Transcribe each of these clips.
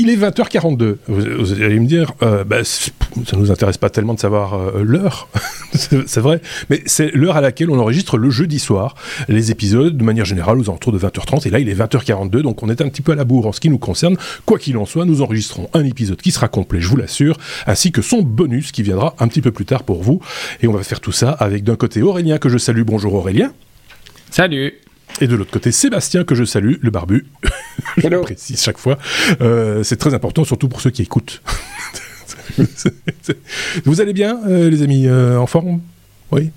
il est 20h42. Vous, allez me dire, euh, bah, ça nous intéresse pas tellement de savoir euh, l'heure, c'est vrai, mais c'est l'heure à laquelle on enregistre le jeudi soir les épisodes de manière générale aux alentours de 20h30. Et là, il est 20h42, donc on est un petit peu à la bourre en ce qui nous concerne. Quoi qu'il en soit, nous enregistrons un épisode qui sera complet, je vous l'assure, ainsi que son bonus qui viendra un petit peu plus tard pour vous. Et on va faire tout ça avec d'un côté Aurélien que je salue. Bonjour Aurélien. Salut. Et de l'autre côté, Sébastien, que je salue, le barbu. je le précise chaque fois. Euh, c'est très important, surtout pour ceux qui écoutent. Vous allez bien, euh, les amis euh, En forme? Oui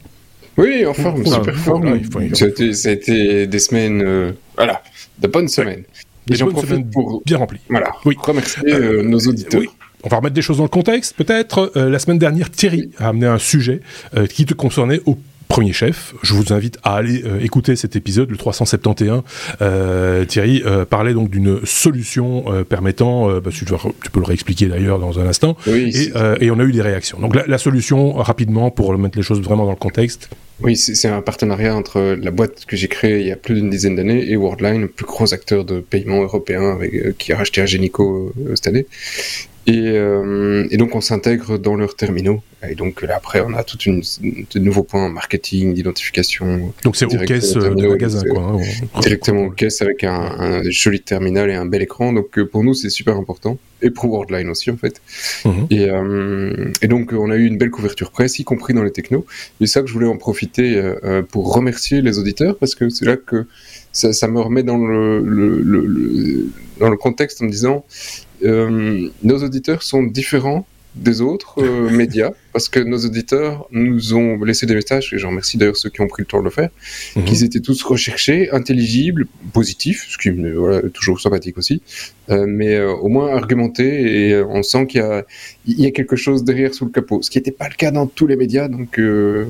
Oui, en forme, super forme. ça, a été, des semaines, voilà, de bonnes semaines. Des bonnes semaines pour bien remplies. Voilà, oui. remercier nos auditeurs. Oui. On va remettre des choses dans le contexte, peut-être. la semaine dernière, Thierry a amené un sujet qui te concernait au premier chef. Je vous invite à aller euh, écouter cet épisode, le 371. Euh, Thierry euh, parlait donc d'une solution permettant, bah, tu, peux le réexpliquer d'ailleurs dans un instant, et, on a eu des réactions. Donc la, solution, rapidement, pour mettre les choses vraiment dans le contexte. Oui, c'est un partenariat entre la boîte que j'ai créée il y a plus d'une dizaine d'années et Worldline, le plus gros acteur de paiement européen qui a racheté Agenico cette année. Euh, et, donc on s'intègre dans leurs terminaux. Et donc là après on a tout de nouveaux points marketing, d'identification. Donc c'est aux caisses euh, de magasin quoi. Hein, directement aux caisses avec un, joli terminal et un bel écran. Donc euh, pour nous c'est super important. Et pour Worldline aussi en fait. Mhm. et, et, donc on a eu une belle couverture presse, y compris dans les technos. Et ça que je voulais en profiter pour remercier les auditeurs parce que c'est là que ça, ça, me remet dans le, le, le, dans le contexte en me disant nos auditeurs sont différents des autres euh, médias parce que nos auditeurs nous ont laissé des messages et j'en remercie d'ailleurs ceux qui ont pris le temps de le faire mhm. qu'ils étaient tous recherchés intelligibles positifs ce qui est voilà, toujours sympathique aussi euh, mais au moins argumentés et on sent qu'il y a il y a quelque chose derrière sous le capot ce qui n'était pas le cas dans tous les médias donc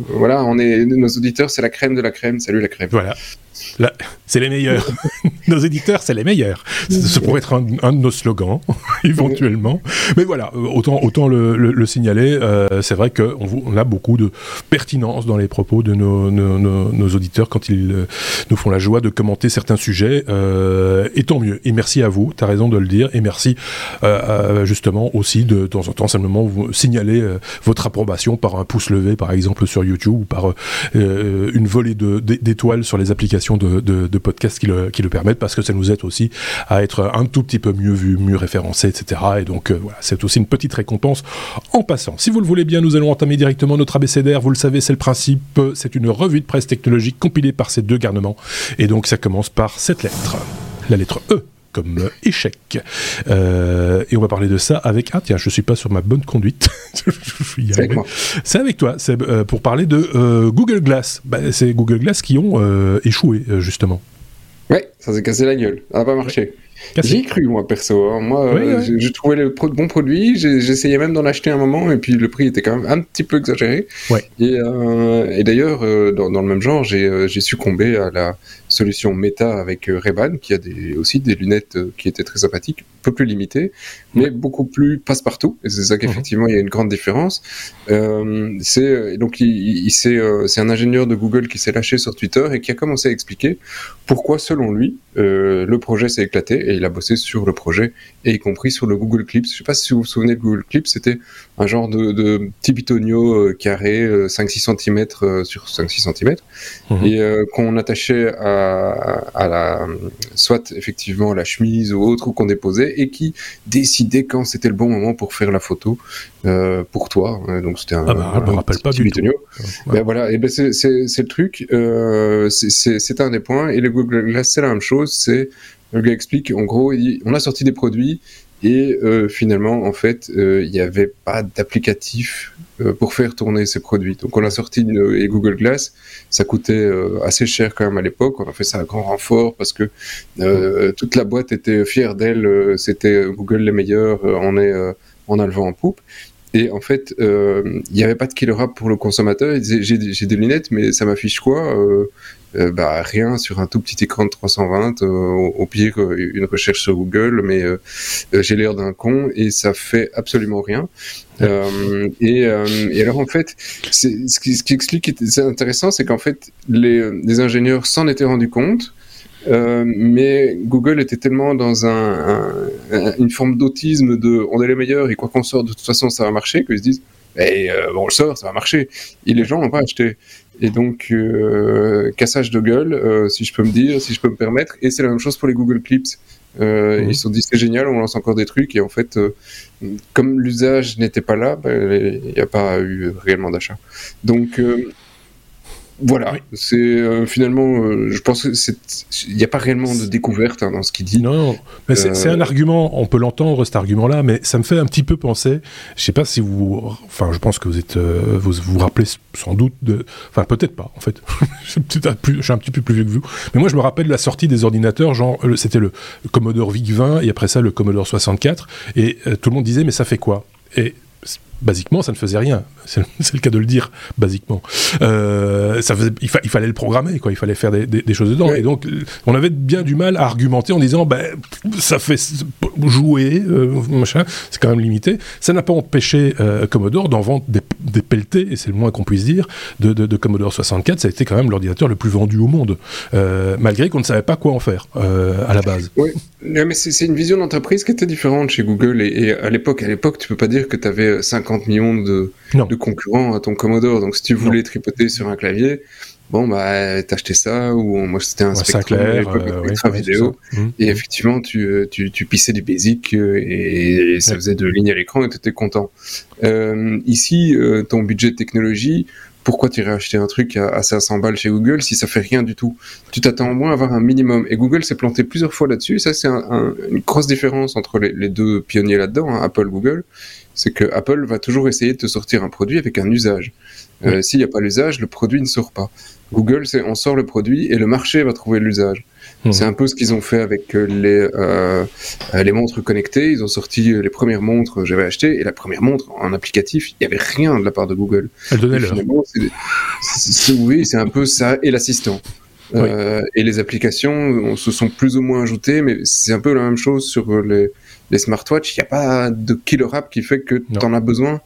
voilà on est nos auditeurs c'est la crème de la crème salut la crème voilà c'est les meilleurs. nos éditeurs, c'est les meilleurs. Ça pourrait être un, de nos slogans, éventuellement. Mais voilà, euh, autant, le, signaler. Euh, c'est vrai qu'on on a beaucoup de pertinence dans les propos de nos, auditeurs quand ils euh, nous font la joie de commenter certains sujets. et tant mieux. Et merci à vous, tu as raison de le dire. Et merci justement aussi de, de temps en temps simplement vous signaler votre approbation par un pouce levé, par exemple, sur YouTube, ou par une volée d'étoiles sur les applications de, podcasts qui le, qui le, permettent, parce que ça nous aide aussi à être un tout petit peu mieux vu, mieux référencé, etc. Et donc euh, voilà, c'est aussi une petite récompense en passant. Si vous le voulez bien, nous allons entamer directement notre abécédaire. Vous le savez, c'est le principe. C'est une revue de presse technologique compilée par ces deux garnements. Et donc ça commence par cette lettre. La lettre E comme échec. Euh, et on va parler de ça avec... Ah tiens, je suis pas sur ma bonne conduite. c'est avec toi. C'est euh, pour parler de euh, Google Glass. Bah, c'est Google Glass qui ont échoué, justement. Ouais, ça s'est cassé la gueule. Ça n'a pas marché. J'y cru, moi, perso. Hein. Moi, j'ai trouvé le bon produit. J'essayais même d'en acheter un moment, et puis le prix était quand même un petit peu exagéré. Ouais. Et, et d'ailleurs, dans, dans, le même genre, j'ai succombé à la solution méta avec euh, Ray-Ban, qui a des, aussi des lunettes euh, qui étaient très sympathiques, un peu plus limitées, mais beaucoup plus passe-partout. Et c'est ça qu'effectivement, il y a une grande différence. Euh, c'est donc il, c'est un ingénieur de Google qui s'est lâché sur Twitter et qui a commencé à expliquer pourquoi, selon lui, le projet s'est éclaté et il a bossé sur le projet et y compris sur le Google Clips. Je sais pas si vous vous souvenez de Google Clips, c'était un genre de, de petit bitonio carré, 5-6 cm sur 5-6 cm, mhm. et qu'on attachait à à, la, soit effectivement la chemise ou autre qu'on déposait et qui décidait quand c'était le bon moment pour faire la photo euh, pour toi. Donc c'était un, ah bah, me rappelle pas du tout. Ben voilà, et ben c'est le truc. Euh, c'est un des points. Et le Google Glass c'est la même chose. C'est le gars explique en gros, on a sorti des produits et euh, finalement, en fait, euh, il n'y avait pas d'applicatif euh, pour faire tourner ces produits. Donc on a sorti Google Glass, ça coûtait assez cher quand même à l'époque. On a fait ça à grand renfort parce que toute la boîte était fière d'elle. C'était Google les meilleurs. on on a en poupe. Et en fait, il n'y avait pas de killer app pour le consommateur. Il disait j'ai des lunettes, mais ça m'affiche quoi euh, bah, rien sur un tout petit écran de 320, euh, au, pire euh, une recherche sur Google, mais j'ai l'air d'un con et ça fait absolument rien. Et, et, alors en fait, ce qui, ce qui explique, c'est intéressant, c'est qu'en fait les, les ingénieurs s'en étaient rendus compte. Mais Google était tellement dans un, une forme d'autisme de on est les meilleurs et quoi qu'on sort de toute façon ça va marcher qu'ils se disent eh, bon, on le sort, ça va marcher. Et les gens n'ont pas acheté. Et donc, cassage de gueule, si je peux me dire, si je peux me permettre. Et c'est la même chose pour les Google Clips. Euh, mhm. Ils se sont dit c'est génial, on lance encore des trucs et en fait, euh, comme l'usage n'était pas là, ben, il n'y a pas eu réellement d'achat. Donc euh, voilà, c'est euh, finalement, euh, je pense qu'il n'y a pas réellement de découverte hein, dans ce qu'il dit. Non, mais c'est un euh, argument, on peut l'entendre cet argument-là, mais ça me fait un petit peu penser. Je sais pas si vous, enfin, je pense que vous êtes, vous vous rappelez sans doute de, enfin peut-être pas en fait. je, suis un petit peu plus vieux que vous, mais moi je me rappelle la sortie des ordinateurs, genre c'était le Commodore VIC 20 et après ça le Commodore 64, et tout le monde disait mais ça fait quoi? Et basiquement, ça ne faisait rien. C'est le cas de le dire, basiquement. Euh, ça faisait, il, fallait le programmer, quoi. Il fallait faire des, choses dedans. Et donc, on avait bien du mal à argumenter en disant, ben, ça fait jouer, euh, machin, c'est quand même limité. Ça n'a pas empêché euh, Commodore d'en vendre des, des pelletés, et c'est le moins qu'on puisse dire, de, de, Commodore 64. Ça a été quand même l'ordinateur le plus vendu au monde, malgré qu'on ne savait pas quoi en faire à la base. Oui, mais c'est une vision d'entreprise qui était différente chez Google. Et, et à l'époque, à l'époque, tu peux pas dire que tu avais 50 millions de, de, concurrents à ton Commodore. Donc si tu voulais tripoter sur un clavier, bon bah t'achetais ça ou moi c'était un Spectrum euh, vidéo mmh. et effectivement tu, euh, tu, tu, pissais du basic euh, et, ça faisait de lignes à l'écran et tu étais content. Euh, ici ton budget de technologie pourquoi tu irais acheter un truc à, 500 balles chez Google si ça fait rien du tout? Tu t'attends au moins à avoir un minimum. Et Google s'est planté plusieurs fois là-dessus. Ça, c'est une grosse différence entre les, deux pionniers là-dedans, hein, Apple, Google c'est que Apple va toujours essayer de te sortir un produit avec un usage. Euh, S'il n'y a pas l'usage, le produit ne sort pas. Google, c'est on sort le produit et le marché va trouver l'usage. Mmh. C'est un peu ce qu'ils ont fait avec euh, les, euh, les montres connectées. Ils ont sorti les premières montres que j'avais achetées et la première montre en applicatif, il n'y avait rien de la part de Google. Elle donnait l'heure. Oui, c'est un peu ça et l'assistant. Euh, et les applications on, se sont plus ou moins ajoutées, mais c'est un peu la même chose sur les, les smartwatches, il n'y a pas de killer app qui fait que tu en as besoin.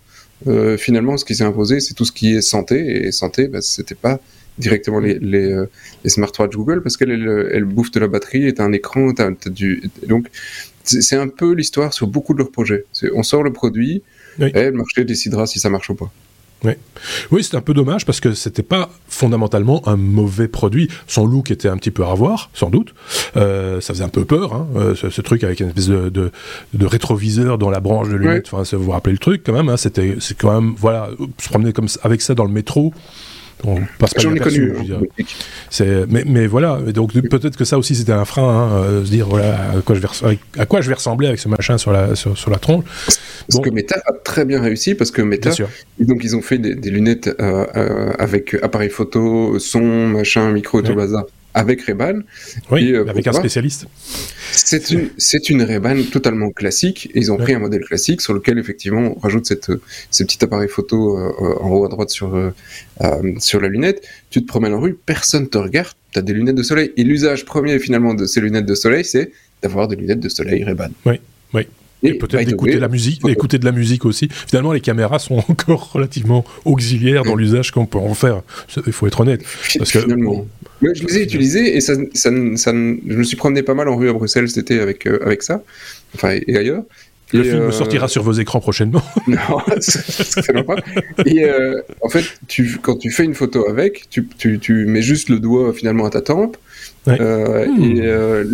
Euh, finalement, ce qui s'est imposé, c'est tout ce qui est santé. Et santé, bah, c'était pas directement les, les, euh, les smartwatches Google parce qu'elle elle, bouffe de la batterie et un écran. du... Donc, c'est un peu l'histoire sur beaucoup de leurs projets. On sort le produit et le marché décidera si ça marche ou pas. Oui, oui c'est un peu dommage parce que c'était pas fondamentalement un mauvais produit. Son look était un petit peu à revoir, sans doute. Euh, ça faisait un peu peur, hein, euh, ce, truc avec une espèce de, de, rétroviseur dans la branche de lunettes. Enfin, vous vous rappelez le truc quand même. Hein, c'était, c'est quand même, voilà, se promener comme avec ça dans le métro. On passe pas J'en ai connu. C'est, mais, mais voilà. Donc peut-être que ça aussi c'était un frein, hein, euh, se dire voilà à quoi je vais, à quoi je vais ressembler avec ce machin sur la sur, sur la tronche. Parce que Meta a très bien réussi parce que Meta, donc ils ont fait des, des lunettes euh, euh, avec appareil photo, son, machin, micro, tout bazar avec Reban. Oui, euh, avec un spécialiste. C'est une, c'est une Reban totalement classique. ils ont pris un modèle classique sur lequel, effectivement, on rajoute cette, ces petits appareils photo euh, en haut à droite sur, euh, sur la lunette. Tu te promènes en rue, personne te regarde, tu as des lunettes de soleil. Et l'usage premier, finalement, de ces lunettes de soleil, c'est d'avoir des lunettes de soleil Reban. Oui, Et, peut-être d'écouter la musique, d'écouter de la musique aussi. Finalement, les caméras sont encore relativement auxiliaires dans l'usage qu'on peut en faire. Il faut être honnête. Parce que, finalement. je les ai utilisés et ça, ça, ça, je me suis promené pas mal en rue à Bruxelles cet été avec, euh, avec ça, enfin, et ailleurs. Le film euh, sortira sur vos écrans prochainement. non, ça pas. Et euh, en fait, tu, quand tu fais une photo avec, tu, tu, tu, mets juste le doigt finalement à ta tempe euh, et, euh,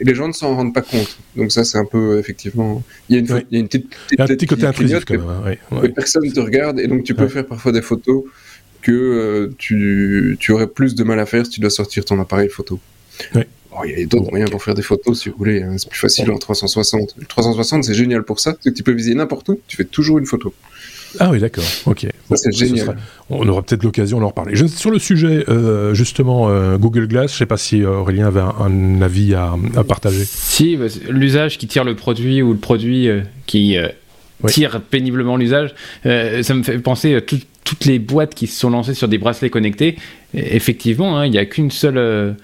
les gens ne s'en rendent pas compte. Donc ça, c'est un peu effectivement. Il y a une, il y a une petite, petite un petit côté intrusif quand même. Hein, personne te regarde et donc tu peux faire parfois des photos que euh, tu, tu, aurais plus de mal à faire si tu dois sortir ton appareil photo. il y a d'autres moyens pour faire des photos si vous voulez. Hein. C'est plus facile en 360. Le 360, c'est génial pour ça. C'est que tu peux viser n'importe où. Tu fais toujours une photo. Ah oui, d'accord. Ok. c'est génial. on aura peut-être l'occasion d'en reparler. sur le sujet, euh, justement, euh, Google Glass, je ne sais pas si euh, Aurélien avait un, avis à, partager. Si, bah, l'usage qui tire le produit ou le produit qui tire péniblement l'usage, ça me fait penser à toutes les boîtes qui se sont lancées sur des bracelets connectés. effectivement, hein, il n'y a qu'une seule.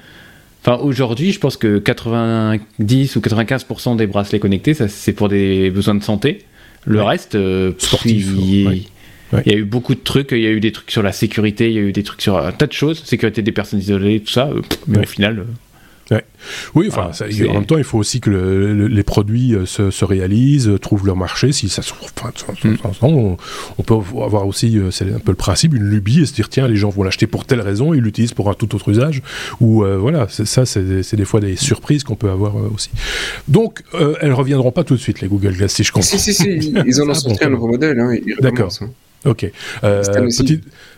Enfin, aujourd'hui, je pense que 90 ou 95% des bracelets connectés, c'est pour des besoins de santé. Le reste, euh, sportif. Il, y a eu beaucoup de trucs. Il y a eu des trucs sur la sécurité, il y a eu des trucs sur un tas de choses, sécurité des personnes isolées, tout ça. Euh, mais au final. Euh, Oui, enfin, en même temps, il faut aussi que les produits euh, se, réalisent, euh, trouvent leur marché. Si ça se enfin, mm. on, on, peut avoir aussi, euh, c'est un peu le principe, une lubie et se dire tiens, les gens vont l'acheter pour telle raison, ils l'utilisent pour un tout autre usage. Ou voilà, ça, c'est des fois des surprises qu'on peut avoir aussi. Donc, elles reviendront pas tout de suite les Google Glass, si je comprends. Si, si, si, ils en ont sorti un nouveau modèle. Hein, D'accord. Hein. Ok. Euh,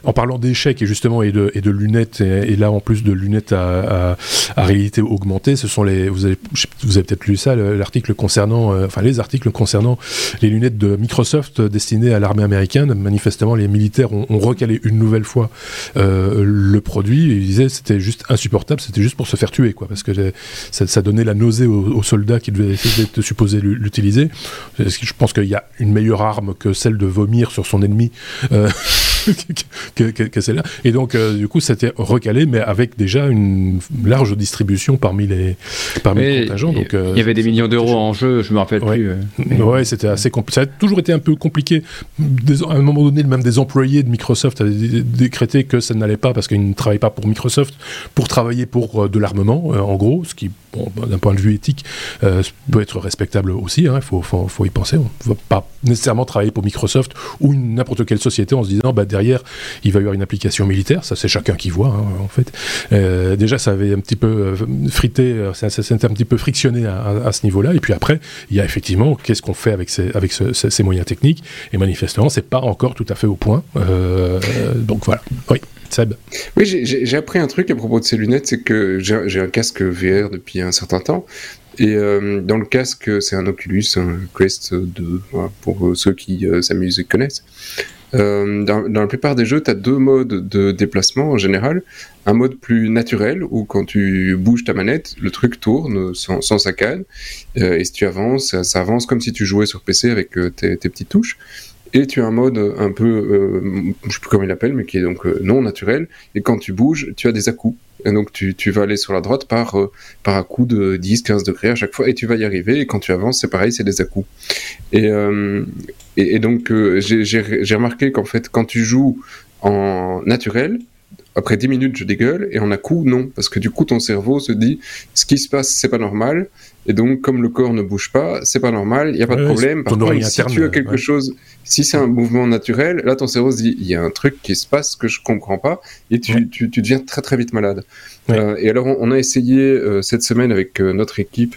en parlant d'échecs et justement et de, et de lunettes et, là en plus de lunettes à, à, réalité augmentée, ce sont les vous avez vous avez peut-être lu ça l'article concernant euh, enfin les articles concernant les lunettes de Microsoft destinées à l'armée américaine. Manifestement, les militaires ont, recalé une nouvelle fois euh, le produit. Ils disaient c'était juste insupportable, c'était juste pour se faire tuer quoi, parce que ça, ça donnait la nausée aux, soldats qui devaient être supposés l'utiliser. Je pense qu'il y a une meilleure arme que celle de vomir sur son ennemi euh, que, que, celle-là. Et donc, euh, du coup, c'était recalé, mais avec déjà une large distribution parmi les, parmi les contingents. Donc, il y avait des millions d'euros en jeu, je me rappelle plus. Ouais, c'était assez compliqué. Ça a toujours été un peu compliqué. à un moment donné, même des employés de Microsoft avaient décrété que ça n'allait pas parce qu'ils ne travaillaient pas pour Microsoft pour travailler pour de l'armement, en gros, ce qui d'un point de vue éthique, euh, peut être respectable aussi. Hein, il faut, y penser. On ne va pas nécessairement travailler pour Microsoft ou n'importe quelle société en se disant bah, derrière, il va y avoir une application militaire. Ça, c'est chacun qui voit, hein, en fait. Euh, déjà, ça avait un petit peu euh, frité, ça, un petit peu frictionné à, ce niveau-là. Et puis après, il y a effectivement qu'est-ce qu'on fait avec ces, avec ces moyens techniques? Et manifestement, c'est pas encore tout à fait au point. donc voilà. Oui. Oui, j'ai appris un truc à propos de ces lunettes, c'est que j'ai un casque VR depuis un certain temps. Et euh, dans le casque, c'est un Oculus, un Quest 2, pour ceux qui euh, s'amusent et connaissent. Euh, dans, la plupart des jeux, tu as deux modes de déplacement en général. Un mode plus naturel, où quand tu bouges ta manette, le truc tourne sans, sans saccade. et si tu avances, ça, avance comme si tu jouais sur PC avec tes petites touches. Et tu as un mode un peu, euh, je sais plus comment il l'appelle, mais qui est donc euh, non naturel. Et quand tu bouges, tu as des à-coups. Et donc tu, tu, vas aller sur la droite par, euh, par un coup de 10-15 degrés à chaque fois et tu vas y arriver. Et quand tu avances, c'est pareil, c'est des à-coups. Et, euh, et, et, donc j'ai remarqué qu'en fait, quand tu joues en naturel, après 10 minutes, je dégueule, et en a coup, non. Parce que du coup, ton cerveau se dit, ce qui se passe, c'est pas normal, et donc, comme le corps ne bouge pas, c'est pas normal, il n'y a pas de problème. Par contre, si tu as quelque chose, si c'est un mouvement naturel, là, ton cerveau se dit, il y a un truc qui se passe que je comprends pas, et tu, tu, tu deviens très très vite malade. Euh, et alors, on, a essayé euh, cette semaine avec euh, notre équipe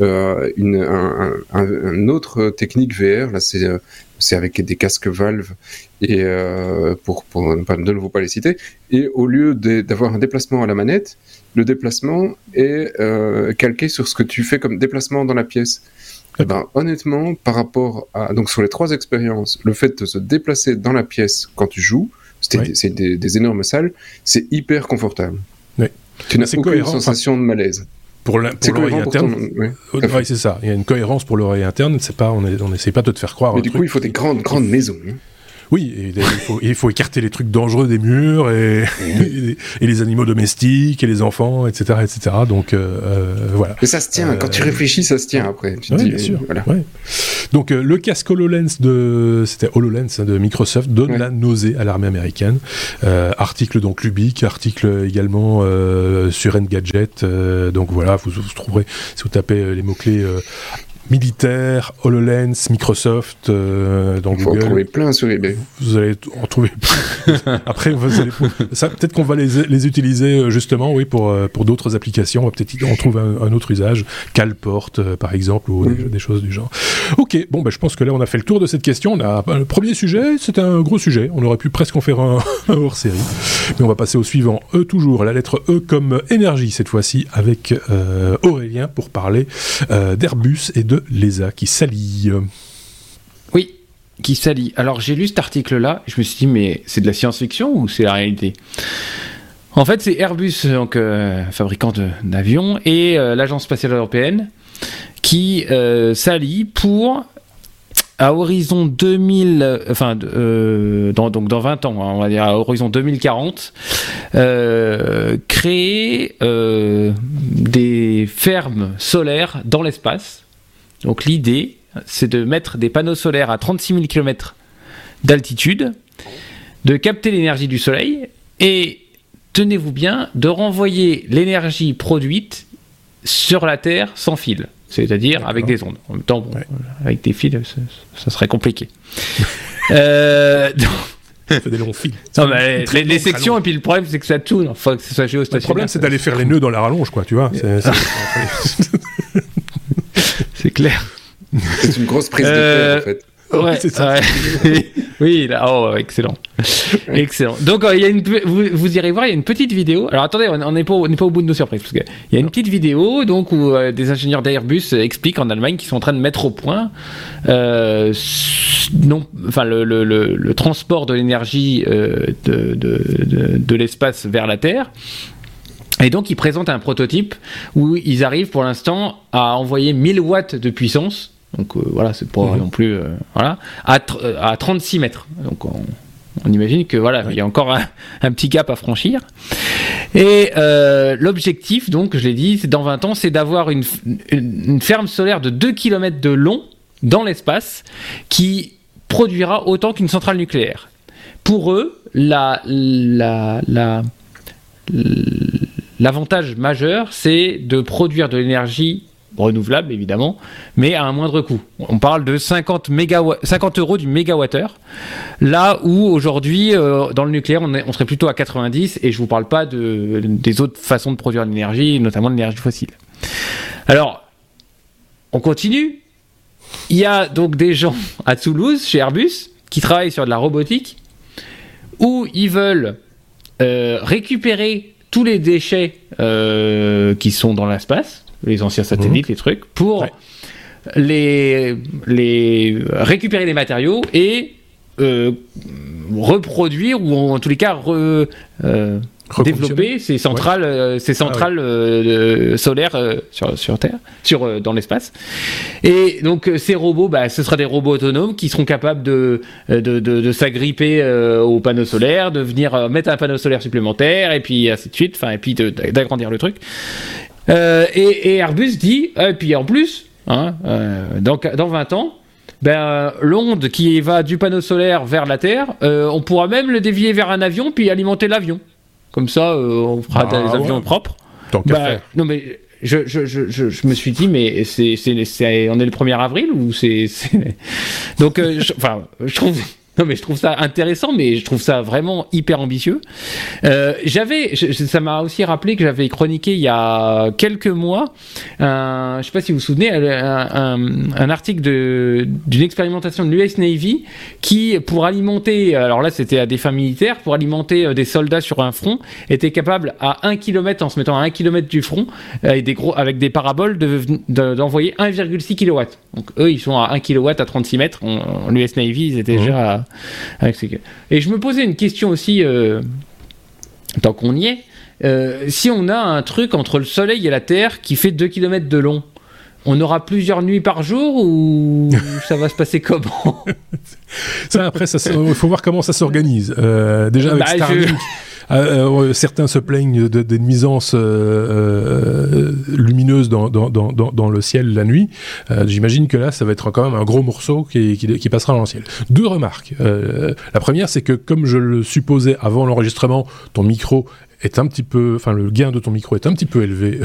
euh, une un, un, un, autre technique VR. Là, c'est c'est avec des casques Valve et pour, pour ne de nouveau pas les citer. Et au lieu d'avoir un déplacement à la manette, le déplacement est euh, calqué sur ce que tu fais comme déplacement dans la pièce. Eh ben, honnêtement, par rapport à donc sur les trois expériences, le fait de se déplacer dans la pièce quand tu joues, c'est des, énormes salles, c'est hyper confortable. Tu n'as aucune sensation de malaise. Pour l'oreille interne, oui, c'est ça. Il y a une cohérence pour l'oreille interne. C'est pas, on n'essaie pas de te faire croire. Mais du coup, il faut des grandes, grandes maisons. Hein. Oui, il, faut, il, faut, écarter les trucs dangereux des murs et, et, les animaux domestiques et les enfants, etc. etc. Donc euh, euh, voilà. Mais ça se tient, quand tu euh, réfléchis, ça se tient après. Oui, bien sûr. Voilà. Donc le casque HoloLens de, c'était HoloLens hein, de Microsoft donne la nausée à l'armée américaine. article donc Lubic, article également sur Engadget. donc voilà, vous, vous, trouverez, si vous tapez les mots-clés militaire, HoloLens, Microsoft, euh, dans Google. en trouver plein sur eBay. Vous allez en trouver plein. Après, vous allez, ça, peut-être qu'on va les, les, utiliser euh, justement, oui, pour, euh, pour d'autres applications. On va peut-être en trouver un, autre usage, Calport, euh, par exemple, ou des, choses du genre. Ok, bon, ben, je pense que là, on a fait le tour de cette question. On a, le premier sujet, c'était un gros sujet. On aurait pu presque en faire un, un hors-série. Mais on va passer au suivant. E toujours, la lettre E comme énergie, cette fois-ci, avec Aurélien pour parler d'Airbus et de l'ESA qui s'allie. Oui, qui s'allie. Alors j'ai lu cet article-là, je me suis dit, mais c'est de la science-fiction ou c'est la réalité? En fait, c'est Airbus, donc euh, fabricant d'avions, et euh, l'Agence spatiale européenne qui euh, s'allient pour à horizon 2000, enfin, dans, donc dans 20 ans, hein, on va dire à horizon 2040, créer des fermes solaires dans l'espace donc l'idée, c'est de mettre des panneaux solaires à 36 000 km d'altitude, de capter l'énergie du soleil et, tenez-vous bien, de renvoyer l'énergie produite sur la Terre sans fil, c'est-à-dire avec des ondes. En même temps, avec des fils, ça, serait compliqué. euh, fait des longs fils. les, sections, et puis le problème, c'est que ça tourne. Enfin, que ça Le problème, c'est d'aller faire les nœuds dans la rallonge, quoi, tu vois. C'est clair. C'est une grosse prise de tête, en fait. Ouais, c'est ça. oui, là, oh, excellent. excellent. Donc, euh, il y a une, vous, vous, irez voir, il y a une petite vidéo. Alors, attendez, on n'est pas, pas au bout de nos surprises. Parce il y a une petite vidéo donc, où euh, des ingénieurs d'Airbus expliquent en Allemagne qu'ils sont en train de mettre au point euh, non, enfin, le, le, le, transport de l'énergie euh, de, de, de, de l'espace vers la Terre. Et donc, ils présentent un prototype où ils arrivent pour l'instant à envoyer 1000 watts de puissance donc euh, voilà, c'est pas mhm. non plus euh, voilà à, euh, à 36 mètres. Donc on, imagine que voilà, il y a encore un, petit gap à franchir. Et l'objectif, donc, je l'ai dit, dans 20 ans, c'est d'avoir une, une, ferme solaire de 2 km de long dans l'espace qui produira autant qu'une centrale nucléaire. Pour eux, la, la, la, l'avantage majeur, c'est de produire de l'énergie renouvelable évidemment, mais à un moindre coût. On parle de 50, 50 euros du mégawattheure, là où aujourd'hui, euh, dans le nucléaire, on, serait plutôt à 90, et je vous parle pas de, des autres façons de produire l'énergie, notamment l'énergie fossile. Alors, on continue. Il y a donc des gens à Toulouse, chez Airbus, qui travaillent sur de la robotique, où ils veulent euh, récupérer tous les déchets euh, qui sont dans l'espace, les anciens satellites, mhm. les trucs, pour les, les récupérer les matériaux et euh, reproduire ou en tous les cas re, euh, développer ces centrales, euh, ces centrales ah solaires sur, sur, Terre, sur, dans l'espace. Et donc ces robots, bah, ce sera des robots autonomes qui seront capables de, de, de, de s'agripper aux panneaux solaires, de venir mettre un panneau solaire supplémentaire, et puis ainsi de suite, enfin, et puis d'agrandir le truc. Euh, et, Airbus dit, et puis en plus, hein, euh, dans, dans 20 ans, ben, l'onde qui va du panneau solaire vers la Terre, euh, on pourra même le dévier vers un avion puis alimenter l'avion. Comme ça, on fera des ah avions propres. Tant ben, Non mais je, je, je, je, me suis dit, mais c'est, c'est, on est le 1er avril ou c'est. Donc, enfin, je trouve. Non, mais je trouve ça intéressant, mais je trouve ça vraiment hyper ambitieux. Euh, j'avais, ça m'a aussi rappelé que j'avais chroniqué il y a quelques mois, un, je sais pas si vous vous souvenez, un, un, article d'une expérimentation de l'US Navy qui, pour alimenter, alors là c'était à des fins militaires, pour alimenter euh, des soldats sur un front, était capable à 1 km, en se mettant à 1 km du front, avec des, gros, avec des paraboles, d'envoyer de, 1,6 kW. Donc eux, ils sont à 1 kW à 36 mètres. L'US Navy, ils étaient mmh. déjà à et je me posais une question aussi, euh, tant qu'on y est. Euh, si on a un truc entre le Soleil et la Terre qui fait 2 km de long, on aura plusieurs nuits par jour ou ça va se passer comment? Ça, après, il faut voir comment ça s'organise. Euh, déjà avec bah, Starlink. Euh, euh, certains se plaignent de, des nuisances euh, lumineuses dans, dans, dans, dans, le ciel la nuit. J'imagine que là, ça va être quand même un gros morceau qui, qui, qui passera dans le ciel. Deux remarques. la première, c'est que comme je le supposais avant l'enregistrement, ton micro est un petit peu, enfin le gain de ton micro est un petit peu élevé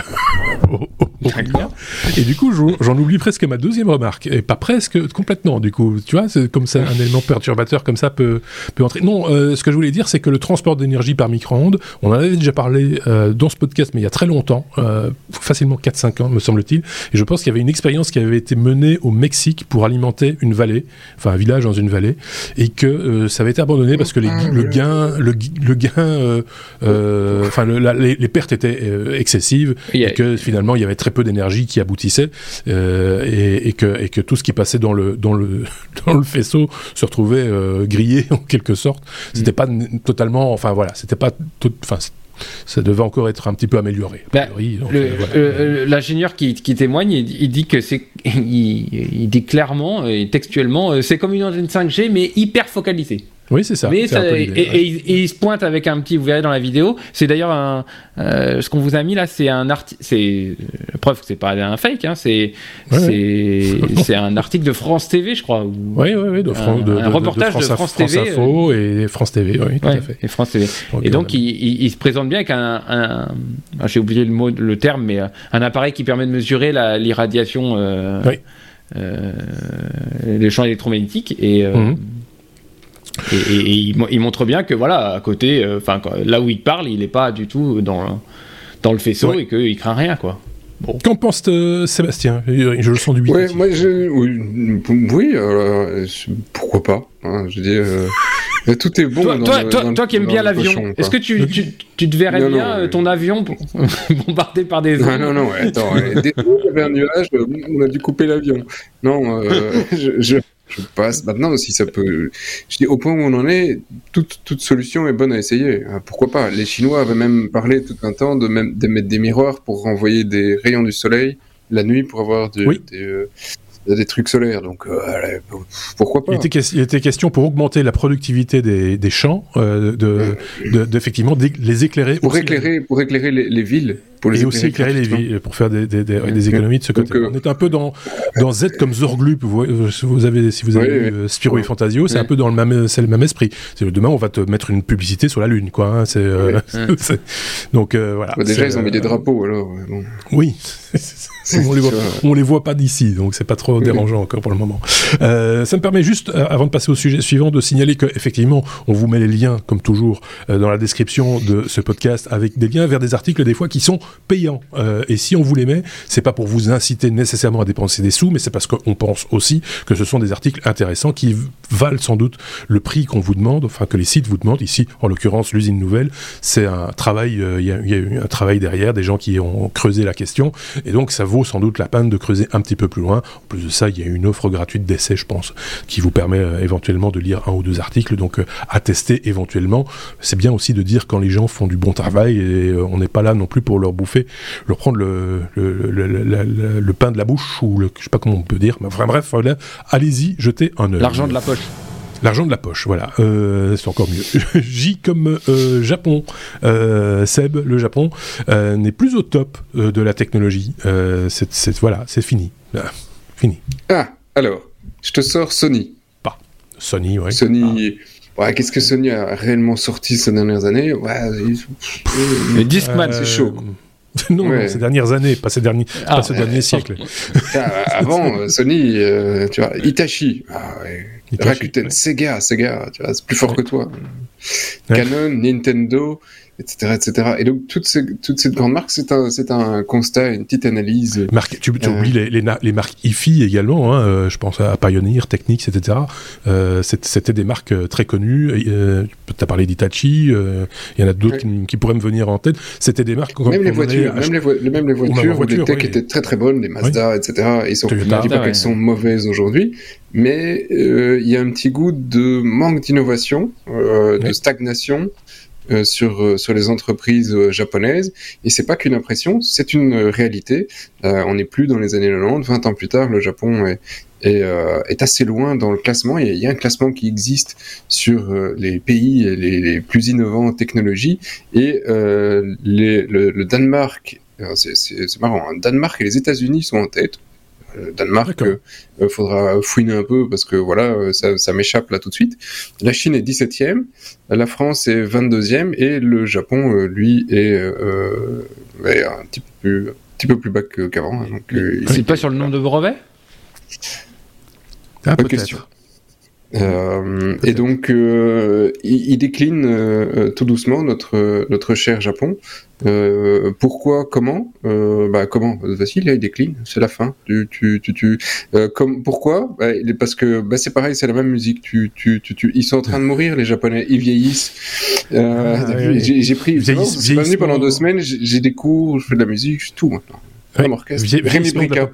au, Et du coup, j'en oublie presque ma deuxième remarque, et pas presque, complètement. Du coup, tu vois, c'est comme ça un élément perturbateur comme ça peut peut entrer. Non, euh, ce que je voulais dire, c'est que le transport d'énergie par micro-ondes, on en avait déjà parlé euh, dans ce podcast, mais il y a très longtemps, euh, facilement 4-5 ans, me semble-t-il. Et je pense qu'il y avait une expérience qui avait été menée au Mexique pour alimenter une vallée, enfin un village dans une vallée, et que ça avait été abandonné parce que les, le gain, le, le gain euh, enfin, les, pertes étaient euh, excessives et que finalement il y avait très peu d'énergie qui aboutissait euh, et, que, et que tout ce qui passait dans le, dans le, dans le faisceau se retrouvait grillé en quelque sorte. C'était mm. pas totalement, enfin voilà, c'était pas tout, enfin ça devait encore être un petit peu amélioré. Bah, l'ingénieur qui, qui, témoigne, il, dit que c'est, il, dit clairement et textuellement, c'est comme une antenne 5G mais hyper focalisée. Oui, c'est ça. Mais et, il, se pointe avec un petit, vous verrez dans la vidéo. C'est d'ailleurs un, euh, ce qu'on vous a mis là, c'est un article, c'est la preuve que c'est pas un fake, hein, c'est c'est un article de France TV, je crois. oui, oui, oui, de, un, reportage de France, TV, France Info et France TV, oui, tout à fait. Et France TV. et donc il, se présente bien avec un, un j'ai oublié le mot, le terme, mais un appareil qui permet de mesurer l'irradiation. Euh, oui euh, les champs électromagnétiques et euh, mhm. Et, il, montre bien que voilà, à côté, euh, enfin là où il parle, il n'est pas du tout dans, dans le faisceau et qu'il craint rien, quoi. Qu'en pense Sébastien? Je le sens du ouais, moi, Oui, oui pourquoi pas hein, Je dis, tout est bon. Toi, dans toi, toi, qui aimes bien l'avion, est-ce que tu, tu, tu, te verrais bien euh, ton avion bombardé par des. Non, non, non, attends. dès qu'il y avait un nuage, euh, on a dû couper l'avion. Non, euh, je, je, je, passe. Maintenant, si ça peut. Je dis, au point où on en est, toute, toute solution est bonne à essayer. Hein, pourquoi pas? Les Chinois avaient même parlé tout un temps de, même, de mettre des miroirs pour renvoyer des rayons du soleil la nuit pour avoir du, des, des trucs solaires, donc euh, pourquoi pas il était, question pour augmenter la productivité des, des champs, euh, de, d'effectivement les éclairer. Pour éclairer, pour éclairer les, villes. Pour les et aussi éclairer les villes, pour faire des, des, des économies de ce côté. Euh, On est un peu dans, dans Z comme Zorglup, vous, vous avez, si vous avez vu Spiro et Fantasio, c'est un peu dans le même, c'est le même esprit. Demain, on va te mettre une publicité sur la Lune, quoi. Hein, c'est, donc voilà. Bah, déjà, ils ont mis des drapeaux, alors. Oui. On, les voit, on les voit pas d'ici, donc c'est pas trop dérangeant encore pour le moment. Euh, ça me permet juste, euh, avant de passer au sujet suivant, de signaler que effectivement, on vous met les liens, comme toujours, euh, dans la description de ce podcast, avec des liens vers des articles des fois qui sont payants. et si on vous les met, c'est pas pour vous inciter nécessairement à dépenser des sous, mais c'est parce qu'on pense aussi que ce sont des articles intéressants qui valent sans doute le prix qu'on vous demande, enfin que les sites vous demandent. Ici, en l'occurrence, l'usine nouvelle, c'est un travail, il y, a eu un travail derrière, des gens qui ont creusé la question, et donc ça vaut sans doute la peine de creuser un petit peu plus loin. En plus de ça, il y a une offre gratuite d'essai, je pense, qui vous permet euh, éventuellement de lire un ou deux articles, donc euh, à tester éventuellement. C'est bien aussi de dire quand les gens font du bon travail et euh, on n'est pas là non plus pour leur bouffer, leur prendre le, pain de la bouche ou le, je sais pas comment on peut dire, mais enfin bref, allez-y, jetez un œil. L'argent de la poche. L'argent de la poche, voilà. Euh, c'est encore mieux. J comme euh, Japon. Euh, Seb, le Japon, n'est plus au top de la technologie. c'est, voilà, c'est fini. fini. Ah, alors, je te sors Sony. Pas. Sony, ouais. Sony. Ouais, qu'est-ce que Sony a réellement sorti ces dernières années? Ouais, Le Discman, c'est chaud. non, ces dernières années, pas ces derniers, ah, pas ce dernier siècle. Avant, Sony, tu vois, Itachi. Ah, ouais. Rakuten, Sega, Sega, tu vois, c'est plus fort que toi. Canon, Nintendo, etc., etc. Et donc toutes ces toutes ces grandes marques, c'est un c'est un constat, une petite analyse. Marque, tu, tu euh, oublies les, les, les, marques IFI également. Hein, euh, je pense à Pioneer, Technics, etc. Euh, c'était des marques euh, très connues. Euh, tu as parlé d'Itachi. Il y en a d'autres qui, pourraient me venir en tête. C'était des marques. Même les voitures, même les, même les voitures, voiture, les tech étaient très très bonnes, les Mazda, etc. Ils sont, je ne dis pas qu'elles sont mauvaises aujourd'hui, mais il y a un petit goût de manque d'innovation, de stagnation. Euh, sur euh, sur les entreprises euh, japonaises et c'est pas qu'une impression, c'est une réalité. on n'est plus dans les années 90, 20 ans plus tard, le Japon est est, est assez loin dans le classement. Il y, a, un classement qui existe sur les pays les, les, plus innovants en technologie et les, le, le, Danemark, c'est marrant, hein, Danemark et les États-Unis sont en tête. Euh, Danemark, il euh, faudra fouiner un peu parce que voilà, euh, ça, ça m'échappe là tout de suite. La Chine est 17e, la France est 22e et le Japon, lui, est, un petit peu plus, un petit peu plus bas qu'avant. Hein, c'est pas sur le nombre de brevets? Ah, Bonne question. Euh, et donc, euh, il, il, décline euh, tout doucement notre notre cher Japon. pourquoi Comment Bah comment Facile, il décline. C'est la fin. Tu tu tu, tu comme pourquoi bah, Parce que bah, c'est pareil, c'est la même musique. Tu, tu tu tu ils sont en train de mourir les Japonais. Ils vieillissent. Ah, j'ai pris. Venu pendant deux semaines. J'ai des cours, je fais de la musique, je tout maintenant. Ouais, orchestre. Rémi Brica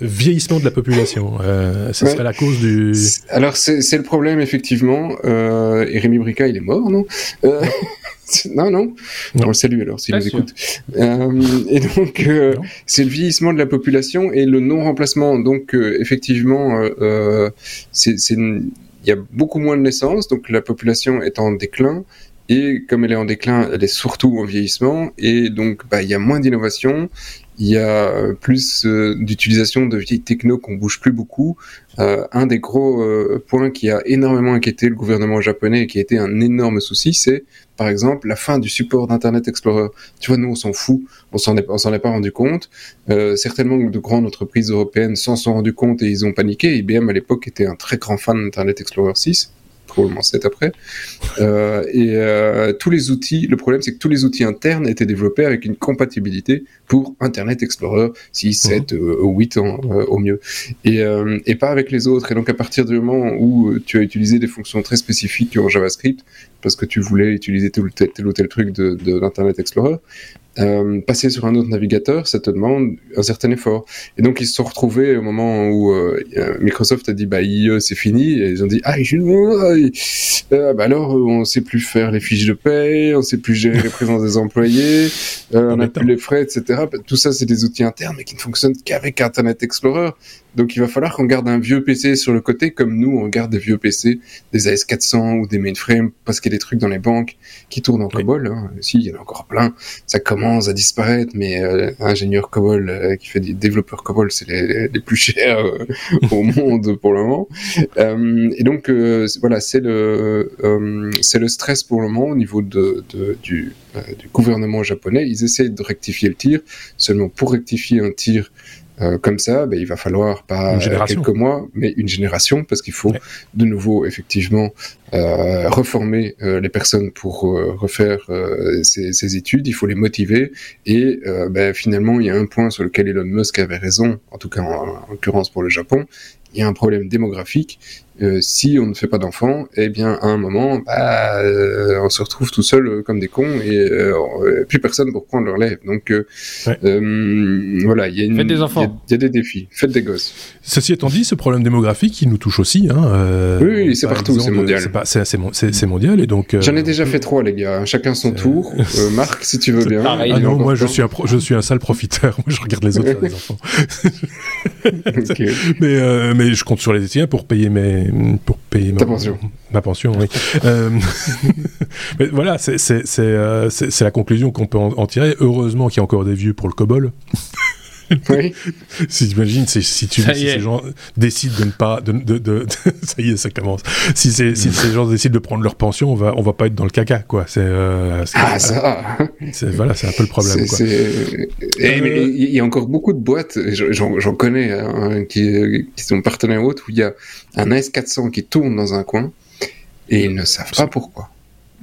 vieillissement de la population. Euh, ce serait la cause du. Alors c'est le problème effectivement. Euh, et Rémi Brica, il est mort, non? Euh, Non, non. On le salue alors s'il nous écoute. Euh, et donc euh, c'est le vieillissement de la population et le non remplacement. Donc euh, effectivement, il y a beaucoup moins de naissances, donc la population est en déclin. Et comme elle est en déclin, elle est surtout en vieillissement, et donc bah, il y a moins d'innovation, il y a plus euh, d'utilisation de vieilles techno qu'on bouge plus beaucoup. Euh, un des gros euh, points qui a énormément inquiété le gouvernement japonais et qui a été un énorme souci, c'est par exemple la fin du support d'Internet Explorer. Tu vois, nous on s'en fout, on s'en est, s'en est pas rendu compte. certainement de grandes entreprises européennes s'en sont rendu compte et ils ont paniqué. IBM à l'époque était un très grand fan d'Internet Explorer 6 probablement 7 après. Euh, et euh, tous les outils, le problème c'est que tous les outils internes étaient développés avec une compatibilité pour Internet Explorer 6, 7 ou 8 ans euh, au mieux. Et, et pas avec les autres. Et donc à partir du moment où tu as utilisé des fonctions très spécifiques en JavaScript, parce que tu voulais utiliser tel ou tel, tel, ou tel truc de, de l'Internet Explorer, euh, passer sur un autre navigateur, ça te demande un certain effort. Et donc ils se sont retrouvés au moment où euh, Microsoft a dit bah IE c'est fini et ils ont dit ah euh, bah alors on sait plus faire les fiches de paie, on sait plus gérer les présences des employés, euh, on n'a plus les frais, etc. Tout ça c'est des outils internes mais qui ne fonctionnent qu'avec Internet Explorer. Donc il va falloir qu'on garde un vieux PC sur le côté comme nous on garde des vieux PC, des AS400 ou des mainframes parce qu'il y a des trucs dans les banques qui tournent en COBOL. Hein. Si, il y en a encore plein. Ça commence à disparaître, mais euh, ingénieur COBOL euh, qui fait des développeurs COBOL, c'est les, plus chers euh, au monde pour le moment. Et donc voilà, c'est le c'est le stress pour le moment au niveau de, du, du gouvernement japonais. Ils essaient de rectifier le tir. Seulement pour rectifier un tir euh, comme ça, ben, il va falloir pas quelques mois, mais une génération, parce qu'il faut de nouveau effectivement euh, reformer euh, les personnes pour euh, refaire euh, ces, ces, études. Il faut les motiver, et ben, finalement, il y a un point sur lequel Elon Musk avait raison, en tout cas en, en l'occurrence pour le Japon. Il y a un problème démographique euh, si on ne fait pas d'enfants, eh bien, à un moment, bah, euh, on se retrouve tout seul euh, comme des cons et plus personne pour prendre leur lèvres. Donc, voilà, il y a une, des enfants. Il y, a des défis. Faites des gosses. Ceci étant dit, ce problème démographique, il nous touche aussi. Hein, oui, c'est partout, c'est mondial. C'est mondial et donc. J'en ai déjà fait trois, les gars. Chacun son tour. Marc, si tu veux bien. Pareil, ah non, moi je suis un je suis un sale profiteur. Moi, je regarde les autres faire des enfants. mais mais je compte sur les étudiants pour payer mes pour payer ma pension. Ma pension, oui. euh, mais voilà, c'est euh, la conclusion qu'on peut en, tirer. Heureusement qu'il y a encore des vieux pour le COBOL. Oui. si t'imagines, si, tu, si ces gens décident de ne pas, de, de, de, ça y est, ça commence. Si, si ces gens décident de prendre leur pension, on va, on va pas être dans le caca, quoi. C'est, euh, ah ça. Voilà, c'est un peu le problème. Quoi. Et, eh, mais euh, il y a encore beaucoup de boîtes, j'en connais, hein, qui, qui sont partenaires autres où il y a un AS400 qui tourne dans un coin et ils ne savent pas pourquoi.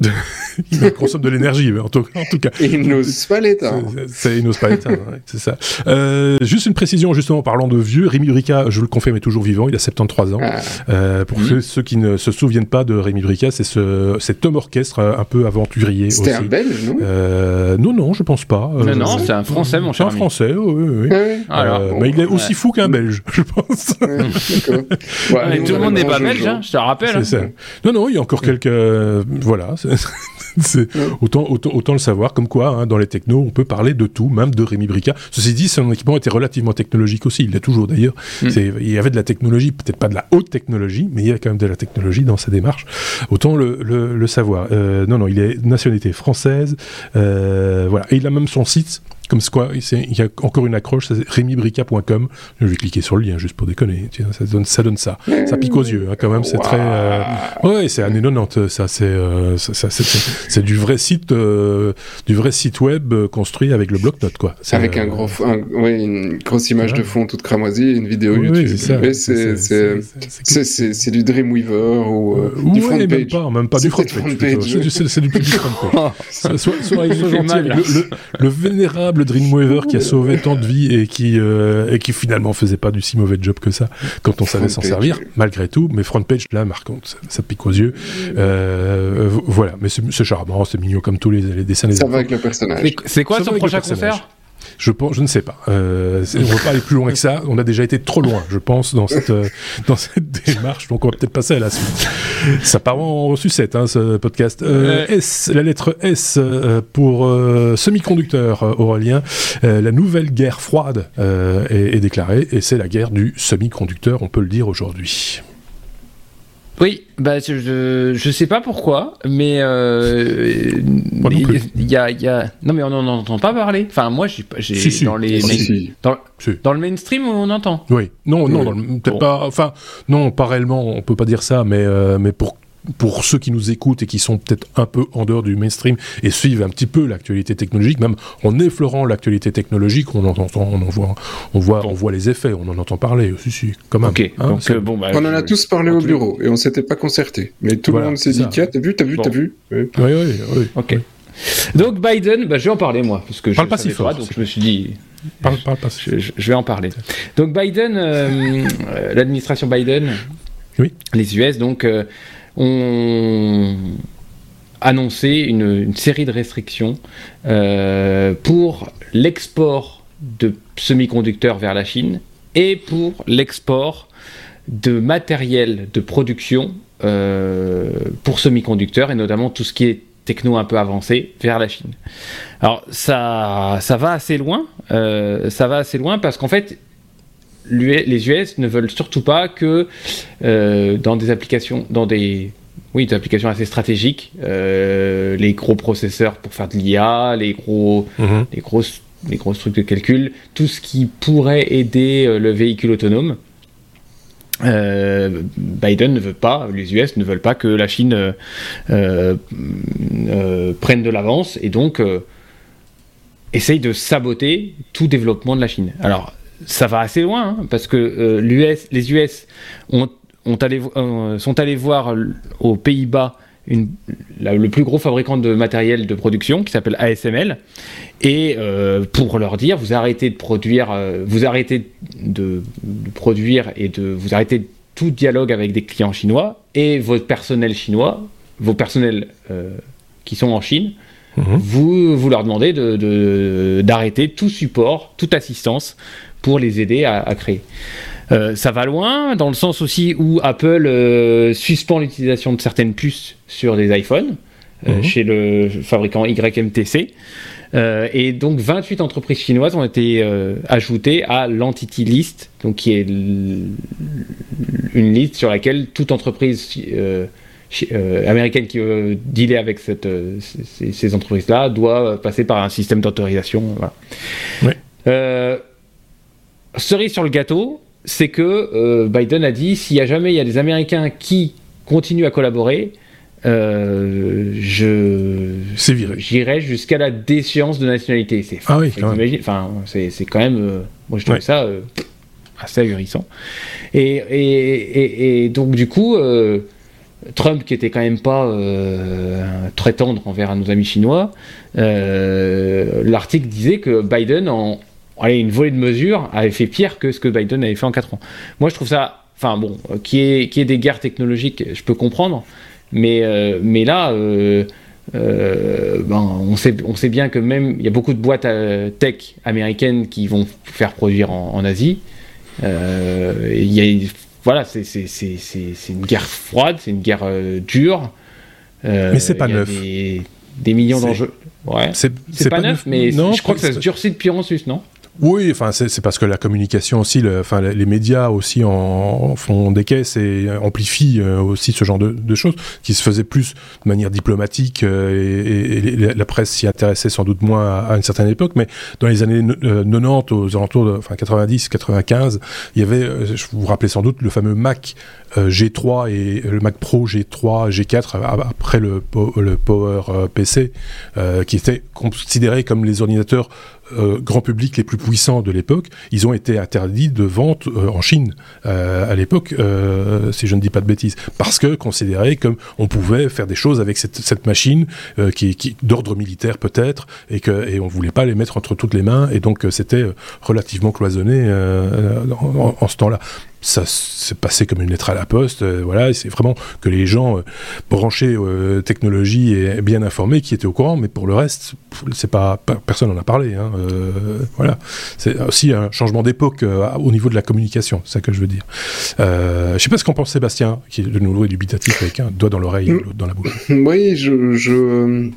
il consomme de l'énergie, en tout, en tout cas. Et il n'ose pas l'éteindre. C'est, il n'ose pas l'éteindre, c'est ça. Euh, juste une précision, justement, en parlant de vieux, Rémi Brica, je le confirme, est toujours vivant, il a 73 ans. Ah. Euh, pour mmh. ceux, qui ne se souviennent pas de Rémi Brica, c'est ce, cet homme orchestre un peu aventurier C'était un belge, non? Euh, Non, non, je pense pas. non, non, c'est un français, mon cher. C'est un français, oui, oui. Ah Alors, mais il est aussi fou qu'un belge, je pense. Ouais, tout le monde n'est pas belge, hein, je te rappelle. Hein. Non, non, il y a encore quelques. voilà. autant, autant, autant, le savoir, comme quoi, hein, dans les technos, on peut parler de tout, même de Rémi Brica. Ceci dit, son équipement était relativement technologique aussi, il l'est toujours d'ailleurs. Mm. Il y avait de la technologie, peut-être pas de la haute technologie, mais il y a quand même de la technologie dans sa démarche. Autant le, le, le savoir. Euh, non, non, il est nationalité française. Euh, voilà. Et il a même son site comme quoi, il y a encore une accroche, c'est rémibrica.com. Je vais cliquer sur le lien juste pour déconner. Tiens, ça donne ça, donne ça. ça pique aux yeux, hein, quand même. C'est très. Euh... Ouais, c'est années 90. Ça, c'est euh, c'est du vrai site, euh, du vrai site web euh, construit avec le bloc-notes, quoi. Avec un gros, un, ouais, une grosse image de fond toute cramoisie, une vidéo YouTube. c'est du Dreamweaver ou du front même page. Pas, même pas du front page. C'est du, du front page. Soit, soit, le vénérable Dreamweaver qui a sauvé tant de vies et qui, euh, et qui finalement faisait pas du si mauvais job que ça quand on savait s'en servir, malgré tout. Mais front page, là, marquant, ça, ça pique aux yeux. Euh, voilà, mais c'est charmant, c'est mignon comme tous les, les dessins des Ça va avec le personnage. C'est quoi son prochain concert? Je, pense, je ne sais pas. Euh, on ne va pas aller plus loin que ça. On a déjà été trop loin, je pense, dans cette, euh, dans cette démarche. Donc, on va peut-être passer à la suite. Ça part en sucette, hein, ce podcast. Euh, S, la lettre S pour semi-conducteur, Aurélien. la nouvelle guerre froide est, est déclarée et c'est la guerre du semi-conducteur, on peut le dire aujourd'hui. Oui, bah je, je sais pas pourquoi, mais euh, il y, a, y a non mais on n'en entend pas parler. Enfin moi j'ai j'ai dans les dans, dans, le mainstream on entend. Oui, non non peut-être pas. Enfin non pas réellement on peut pas dire ça, mais euh, mais pour pour ceux qui nous écoutent et qui sont peut-être un peu en dehors du mainstream et suivent un petit peu l'actualité technologique, même en effleurant l'actualité technologique, on entend, on en voit, on voit, on voit les effets, on en entend parler aussi, si, quand même. Hein, euh, bon, bah, on en a tous parlé au bureau et on s'était pas concerté, mais tout le monde s'est dit tiens, t'as vu, t'as vu, t'as vu. Oui, oui, oui. Ok. Donc Biden, bah, je vais en parler moi, parce que parle pas si fort, donc je me suis dit. Parle, parle pas je, je, vais en parler. Donc Biden, euh, l'administration Biden, oui. les US, donc ont annoncé une, série de restrictions euh, pour l'export de semi-conducteurs vers la Chine et pour l'export de matériel de production euh, pour semi-conducteurs et notamment tout ce qui est techno un peu avancé vers la Chine. Alors ça, ça va assez loin, euh, ça va assez loin parce qu'en fait les US ne veulent surtout pas que euh, dans des applications, dans des oui, des applications assez stratégiques, euh, les gros processeurs pour faire de l'IA, les gros, mhm. les grosses, les grosses trucs de calcul, tout ce qui pourrait aider euh, le véhicule autonome. Biden ne veut pas, les US ne veulent pas que la Chine prenne de l'avance et donc essaye de saboter tout développement de la Chine. Alors, ça va assez loin, hein, parce que euh, les US ont, euh, sont allés voir aux Pays-Bas le plus gros fabricant de matériel de production qui s'appelle ASML et euh, pour leur dire vous arrêtez de produire vous arrêtez de, produire et de vous arrêtez tout dialogue avec des clients chinois et votre personnel chinois vos personnels qui sont en Chine mhm. vous, vous leur demandez d'arrêter de, tout support, toute assistance pour les aider à, créer. Euh, ça va loin, dans le sens aussi où Apple euh, suspend l'utilisation de certaines puces sur des iPhones, euh, mhm. chez le fabricant YMTC. et donc 28 entreprises chinoises ont été ajoutées à l'Entity List, donc qui est une liste sur laquelle toute entreprise américaine qui veut dealer avec cette, ces, entreprises-là doit passer par un système d'autorisation. Voilà cerise sur le gâteau, c'est que euh, Biden a dit s'il y a jamais il y a des Américains qui continuent à collaborer, euh, je j'irai jusqu'à la déchéance de nationalité. C'est ah oui, enfin c'est quand même euh, moi je trouve ça assez ahurissant. Et, et, et, donc du coup Trump qui était quand même pas très tendre envers nos amis chinois, l'article disait que Biden en allez, une volée de mesures avait fait pire que ce que Biden avait fait en 4 ans. Moi, je trouve ça, enfin bon, qui est qui est des guerres technologiques, je peux comprendre, mais, euh, mais là, euh, euh, ben, on, sait, on sait bien que même, il y a beaucoup de boîtes tech américaines qui vont faire produire en, Asie. Il y a, voilà, c'est une guerre froide, c'est une guerre dure. mais c'est pas neuf. Des, des millions d'enjeux. Ouais. C'est pas, neuf, mais je crois que ça se durcit de pire en Suisse, non? Oui, enfin c'est parce que la communication aussi, le, enfin les médias aussi en, font des caisses et amplifient euh, aussi ce genre de, choses qui se faisaient plus de manière diplomatique euh, et, la presse s'y intéressait sans doute moins à, une certaine époque, mais dans les années 90 euh, aux alentours de enfin 90, 95, il y avait, je vous rappelez sans doute le fameux Mac G3 et le Mac Pro G3, G4 après le, le Power PC qui étaient considérés comme les ordinateurs euh, grand public les plus puissants de l'époque, ils ont été interdits de vente euh, en Chine euh, à l'époque, si je ne dis pas de bêtises, parce que considérés comme on pouvait faire des choses avec cette, machine qui, d'ordre militaire peut-être, et que et on voulait pas les mettre entre toutes les mains, et donc c'était relativement cloisonné en, ce temps-là ça s'est passé comme une lettre à la poste. Euh, voilà, c'est vraiment que les gens euh, branchés euh, technologie et bien informés qui étaient au courant, mais pour le reste, c'est pas personne n'en a parlé. Hein, voilà, c'est aussi un changement d'époque au niveau de la communication, c'est ça que je veux dire. je sais pas ce qu'en pense Sébastien, qui est de nouveau dubitatif avec un doigt dans l'oreille, l'autre dans la bouche. Oui, je, je,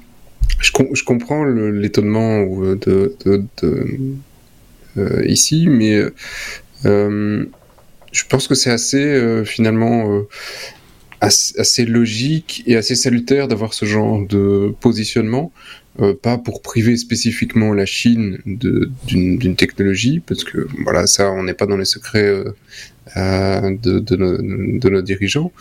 je, comprends l'étonnement de ici, mais je pense que c'est assez euh, finalement euh, assez, logique et assez salutaire d'avoir ce genre de positionnement. pas pour priver spécifiquement la Chine d'une technologie, parce que voilà, ça, on n'est pas dans les secrets de, nos, dirigeants,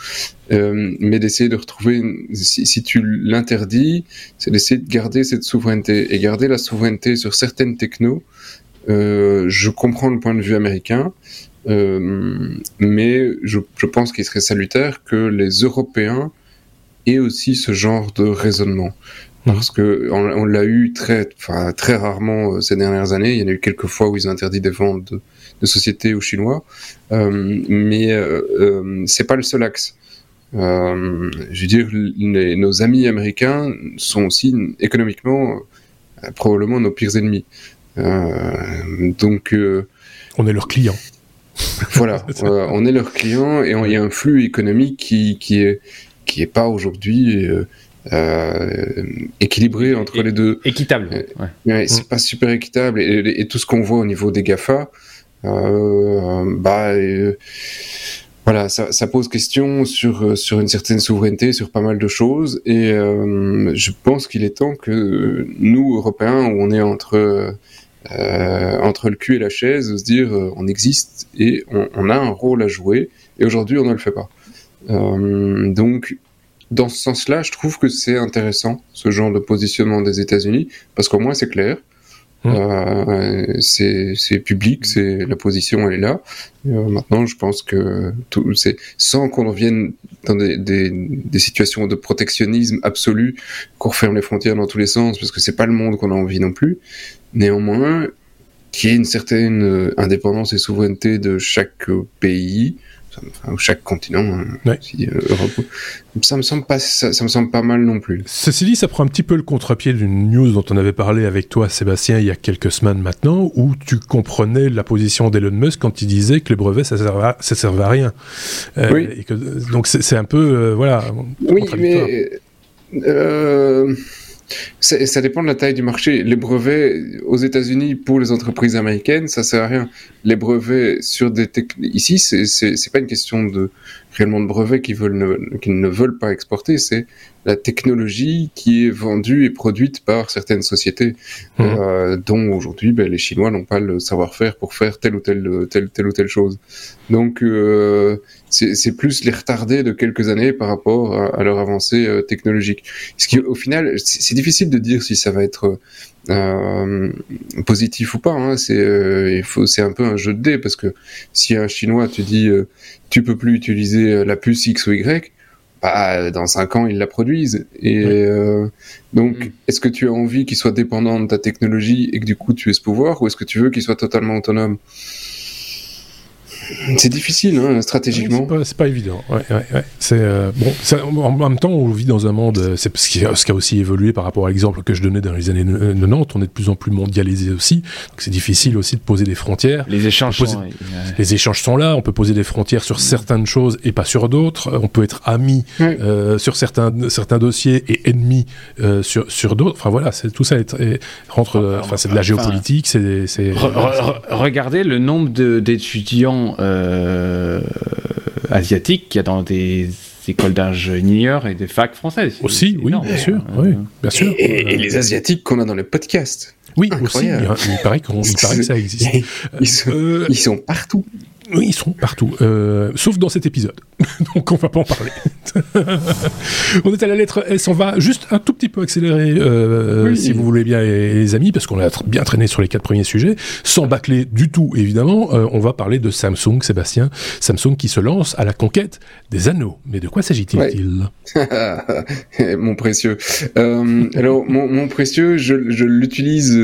euh, mais d'essayer de retrouver, si, tu l'interdis, c'est d'essayer de garder cette souveraineté et garder la souveraineté sur certaines technos. Euh, je comprends le point de vue américain, euh, mais je, je pense qu'il serait salutaire que les Européens aient aussi ce genre de raisonnement parce que on, on l'a eu très, enfin très rarement euh, ces dernières années. Il y en a eu quelques fois où ils ont interdit des ventes de, de sociétés aux Chinois, euh, mais euh, euh, c'est pas le seul axe. Euh, je veux dire, les, nos amis américains sont aussi économiquement probablement nos pires ennemis. donc, on est leur client. voilà, on est leur client et il y a un flux économique qui, qui est qui est pas aujourd'hui euh, équilibré entre les deux. Équitable. Ouais. c'est pas super équitable et, et tout ce qu'on voit au niveau des Gafa, euh, bah, euh, voilà, ça, ça, pose question sur, sur une certaine souveraineté, sur pas mal de choses. Et euh, je pense qu'il est temps que nous, Européens, où on est entre, euh, entre le cul et la chaise, se dire on existe et on, on, a un rôle à jouer. Et aujourd'hui, on ne le fait pas. Euh, donc, dans ce sens-là, je trouve que c'est intéressant, ce genre de positionnement des États-Unis, parce qu'au moins c'est clair. Mmh. Euh, c'est public, c'est la position elle est là. Euh, maintenant, je pense que tout, c'est sans qu'on revienne dans des, des, des, situations de protectionnisme absolu, qu'on referme les frontières dans tous les sens, parce que c'est pas le monde qu'on a envie non plus. Néanmoins, qu'il y ait une certaine euh, indépendance et souveraineté de chaque pays, enfin, chaque continent, hein, ouais. euh, Europe, ça me semble pas, ça, ça, me semble pas mal non plus. Ceci dit, ça prend un petit peu le contre-pied d'une news dont on avait parlé avec toi, Sébastien, il y a quelques semaines maintenant, où tu comprenais la position d'Elon Musk quand il disait que les brevets ça servait à, ça servait à rien. Euh, oui. Et que, donc c'est un peu, euh, voilà. Oui, mais. Ça, ça, dépend de la taille du marché. Les brevets aux États-Unis pour les entreprises américaines, ça sert à rien. Les brevets sur des ici, c'est pas une question de réellement de brevets qu'ils veulent ne, qu'ils ne veulent pas exporter, c'est la technologie qui est vendue et produite par certaines sociétés, mmh. euh, dont aujourd'hui ben, les Chinois n'ont pas le savoir-faire pour faire telle ou telle, telle, telle ou telle chose. Donc euh, c'est plus les retarder de quelques années par rapport à, à leur avancée euh, technologique. Ce qui, au final, c'est difficile de dire si ça va être euh, positif ou pas. Hein. C'est euh, il faut c'est un peu un jeu de dés parce que si un Chinois te dit euh, tu peux plus utiliser la puce X ou Y, bah, dans 5 ans, ils la produisent. Et euh, donc, mm. est-ce que tu as envie qu'il soit dépendant de ta technologie et que du coup tu aies ce pouvoir, ou est-ce que tu veux qu'il soit totalement autonome? C'est difficile, hein, stratégiquement. c'est pas, pas, évident. Ouais, ouais, ouais. C'est euh, bon. En même temps, on vit dans un monde. C'est ce qui, a, ce qui a aussi évolué par rapport à l'exemple que je donnais dans les années 90. On est de plus en plus mondialisé aussi. Donc c'est difficile aussi de poser des frontières. Les échanges poser, sont. Les échanges sont là. On peut poser des frontières sur certaines choses et pas sur d'autres. On peut être amis euh, sur certains certains dossiers et ennemis euh, sur sur d'autres. Enfin voilà, c'est tout ça est, est, rentre. Enfin c'est de la géopolitique. C'est. Re, re, regardez le nombre d'étudiants euh, asiatiques qu'il y a dans des écoles d'ingénieurs et des facs françaises. Aussi, oui, bien sûr, euh, oui, bien sûr. Et, et les asiatiques qu'on a dans les podcasts. Oui, Incroyable. aussi. Il, il paraît, il paraît que ça existe. Ils sont, euh, ils sont partout. Oui, ils sont partout, euh, sauf dans cet épisode. Donc on va pas en parler. on est à la lettre S, on va juste un tout petit peu accélérer, euh, oui. si vous voulez bien, les, amis, parce qu'on a bien traîné sur les quatre premiers sujets, sans bâcler du tout, évidemment. Euh, on va parler de Samsung, Sébastien. Samsung qui se lance à la conquête des anneaux. Mais de quoi s'agit-il? Ouais. Mon précieux. Alors, mon, mon, précieux, je, je l'utilise,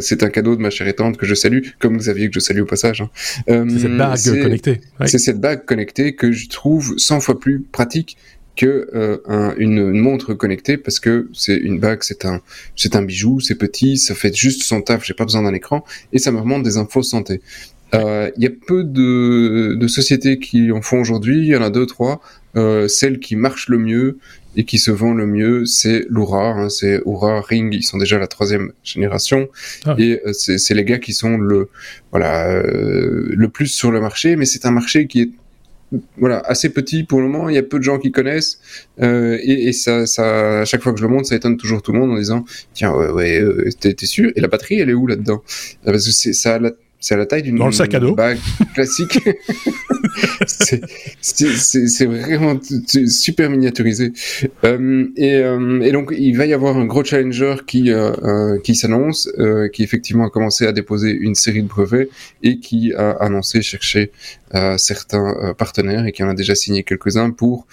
c'est un cadeau de ma chère étante que je salue, comme Xavier que je salue au passage. Hein. c'est cette bague connectée. Ouais. C'est cette bague connectée que je trouve 100 fois plus pratique que euh, un, une, une, montre connectée parce que c'est une bague, c'est un c'est un bijou, c'est petit, ça fait juste son taf, j'ai pas besoin d'un écran et ça me remonte des infos santé. Il euh, y a peu de, de, sociétés qui en font aujourd'hui, il y en a deux trois. Euh, celle qui marche le mieux et qui se vend le mieux, c'est l'Oura, hein, c'est Oura Ring, ils sont déjà la troisième génération. Ah. et euh, c'est les gars qui sont le voilà euh, le plus sur le marché, mais c'est un marché qui est voilà assez petit pour le moment. Il y a peu de gens qui connaissent. Euh, et, et ça, ça, à chaque fois que je le montre, ça étonne toujours tout le monde en disant tiens ouais, ouais euh, t'es, sûr Et la batterie, elle est où là-dedans? Parce que ça a la c'est à la taille d'une bague classique. c'est vraiment super miniaturisé. Euh, et, euh, et, donc il va y avoir un gros challenger qui euh, qui s'annonce, qui effectivement a commencé à déposer une série de brevets et qui a annoncé chercher certains partenaires et qui en a déjà signé quelques-uns pour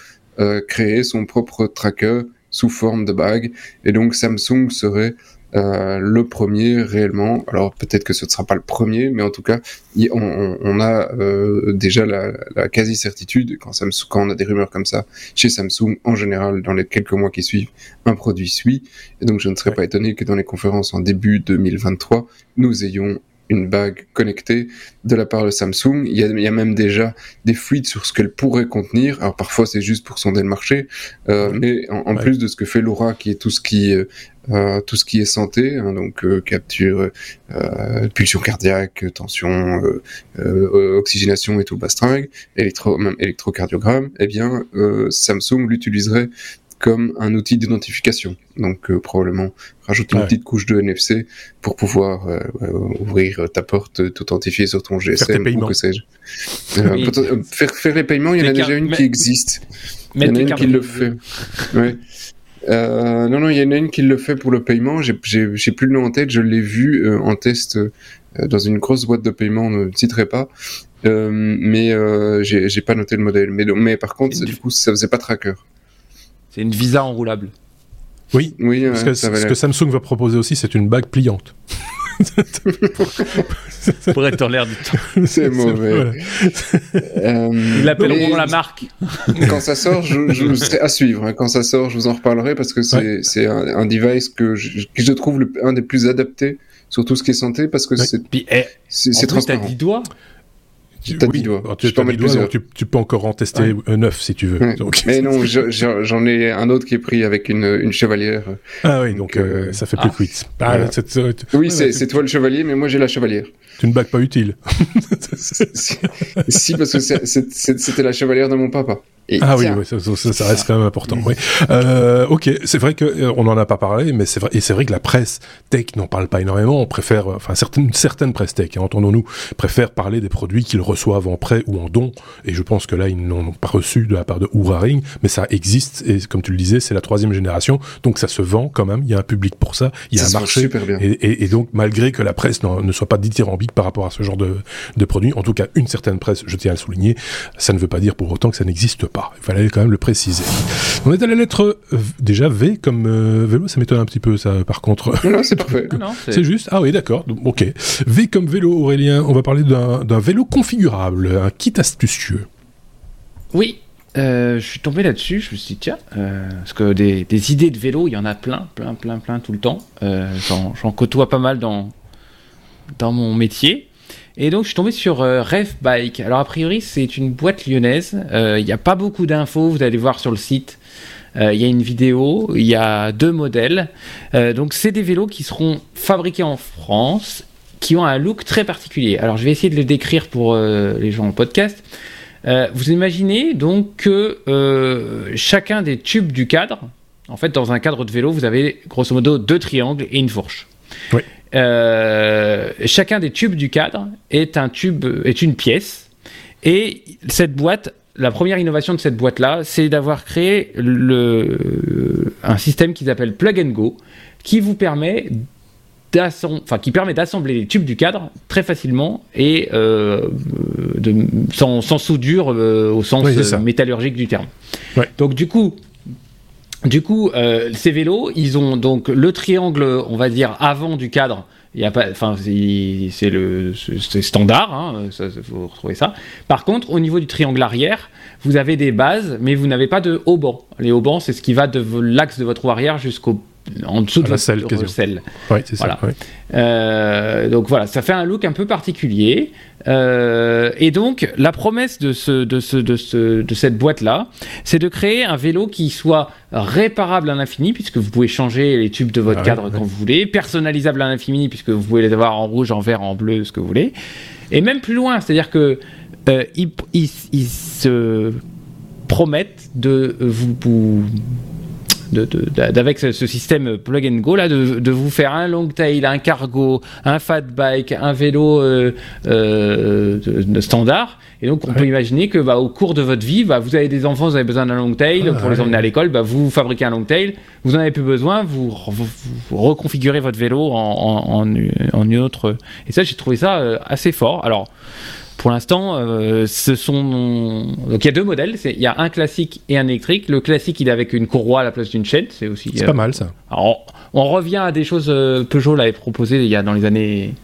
créer son propre tracker sous forme de bague. Et donc Samsung serait euh, le premier réellement. Alors peut-être que ce ne sera pas le premier, mais en tout cas, on, on a euh, déjà la, la quasi-certitude quand, Samsung, quand on a des rumeurs comme ça chez Samsung, en général, dans les quelques mois qui suivent, un produit suit. Et donc je ne serais pas étonné que dans les conférences en début 2023, nous ayons une bague connectée de la part de Samsung. Il y a, il y a même déjà des fuites sur ce qu'elle pourrait contenir. Alors parfois c'est juste pour sonder le marché, euh, mais en, plus de ce que fait Laura, qui est tout ce qui euh, euh, tout ce qui est santé, hein, donc euh, capture, pulsion cardiaque, tension, oxygénation et tout le bastringue, électro, même électrocardiogramme, eh bien Samsung l'utiliserait comme un outil d'identification. Donc probablement rajouter une petite couche de NFC pour pouvoir ouvrir ta porte, t'authentifier sur ton GSM ou que sais-je. faire, faire les paiements, il y en a déjà une qui existe. Il y en a une qui le fait. Ouais. Euh, non, non, il y en a une qui le fait pour le paiement. J'ai plus le nom en tête. Je l'ai vu euh, en test euh, dans une grosse boîte de paiement. On ne citerai pas. Euh, mais euh, j'ai pas noté le modèle. Mais, mais par contre, du coup, ça faisait pas tracker. C'est une Visa enroulable. Oui, oui parce que ce que Samsung va proposer aussi, c'est une bague pliante. pour être en l'air du temps. C'est mauvais. Euh, Ils l'appelleront la marque. Quand ça sort, je, je serai à suivre. Hein. Quand ça sort, je vous en reparlerai parce que c'est un, un, device que je, que je trouve le, un des plus adaptés sur tout ce qui est santé parce que c'est eh, c'est transparent. T'as 10 doigts tu, oui, tu, tu, peux encore en tester un neuf si tu veux. Mais non, j'en ai un autre qui est pris avec une, une chevalière. Ah oui, donc, euh, ça fait plus ah. ah oui, c'est toi le chevalier, mais moi j'ai la chevalière. C'est une bague pas utile. si, parce que c'était la chevalière de mon papa ah oui, ça, ça, reste quand même important. Oui. Euh, ok, c'est vrai que euh, on n'en a pas parlé, mais c'est vrai et c'est vrai que la presse tech n'en parle pas énormément. On préfère, euh, enfin certaines certaines presse tech, hein, entendons-nous, préfèrent parler des produits qu'ils reçoivent en prêt ou en don. Et je pense que là, ils n'ont pas reçu de la part de Oura Ring, mais ça existe. Et comme tu le disais, c'est la troisième génération, donc ça se vend quand même. Il y a un public pour ça, il y a un marché. Super bien. Et, et, et, donc, malgré que la presse ne soit pas dithyrambique par rapport à ce genre de, de produits, en tout cas une certaine presse, je tiens à le souligner, ça ne veut pas dire pour autant que ça n'existe pas. Il fallait quand même le préciser. On est à la lettre déjà V comme euh, vélo, ça m'étonne un petit peu ça par contre. Non, c'est parfait. c'est juste? Ah oui, d'accord. Ok. V comme vélo, Aurélien. On va parler d'un vélo configurable, un kit astucieux. Oui, euh, je suis tombé là-dessus, je me suis dit, tiens, euh, parce que des, des, idées de vélo, il y en a plein, plein, plein, plein tout le temps. J'en côtoie pas mal dans, dans mon métier. Et donc, je suis tombé sur euh, Bike. Alors, a priori, c'est une boîte lyonnaise. Euh, il n'y a pas beaucoup d'infos, vous allez voir sur le site. Euh, il y a une vidéo, il y a deux modèles. donc, c'est des vélos qui seront fabriqués en France, qui ont un look très particulier. Alors, je vais essayer de le décrire pour les gens en podcast. vous imaginez donc que chacun des tubes du cadre, en fait, dans un cadre de vélo, vous avez grosso modo deux triangles et une fourche. Oui. Euh, chacun des tubes du cadre est un tube, est une pièce. Et cette boîte, la première innovation de cette boîte-là, c'est d'avoir créé le, un système qu'ils appellent Plug and Go, qui vous permet enfin, qui permet d'assembler les tubes du cadre très facilement et euh, de, sans, soudure euh, au sens métallurgique du terme. Donc du coup, du coup, euh, ces vélos, ils ont donc le triangle, on va dire, avant du cadre. Il y a pas, enfin, c'est le standard, hein, ça, ça. Par contre, au niveau du triangle arrière, vous avez des bases, mais vous n'avez pas de haut Les haut c'est ce qui va de l'axe de votre roue arrière jusqu'au en dessous de la selle. selle. Oui, c'est ça. Euh, donc voilà, ça fait un look un peu particulier. Euh, et donc la promesse de, ce, de, ce, de, ce, de cette boîte-là, c'est de créer un vélo qui soit réparable à l'infini, puisque vous pouvez changer les tubes de votre ah cadre quand vous voulez, personnalisable à l'infini, puisque vous pouvez les avoir en rouge, en vert, en bleu, ce que vous voulez. Et même plus loin, c'est-à-dire que ils, se promettent de vous d'avec ce, système plug and go là, de, vous faire un long tail, un cargo, un fat bike, un vélo euh, euh, standard. Et donc on peut imaginer que bah, au cours de votre vie, bah, vous avez des enfants, vous avez besoin d'un long tail pour les emmener à l'école, bah, vous fabriquez un long tail, vous en avez plus besoin, vous, reconfigurez votre vélo en, en, en, une autre. Et ça, j'ai trouvé ça euh, assez fort. Alors pour l'instant, euh, ce sont donc il y a deux modèles. Il y a un classique et un électrique. Le classique, il est avec une courroie à la place d'une chaîne. C'est aussi. C'est pas mal ça. Alors, on, revient à des choses euh, Peugeot l'avait proposé il y a dans les années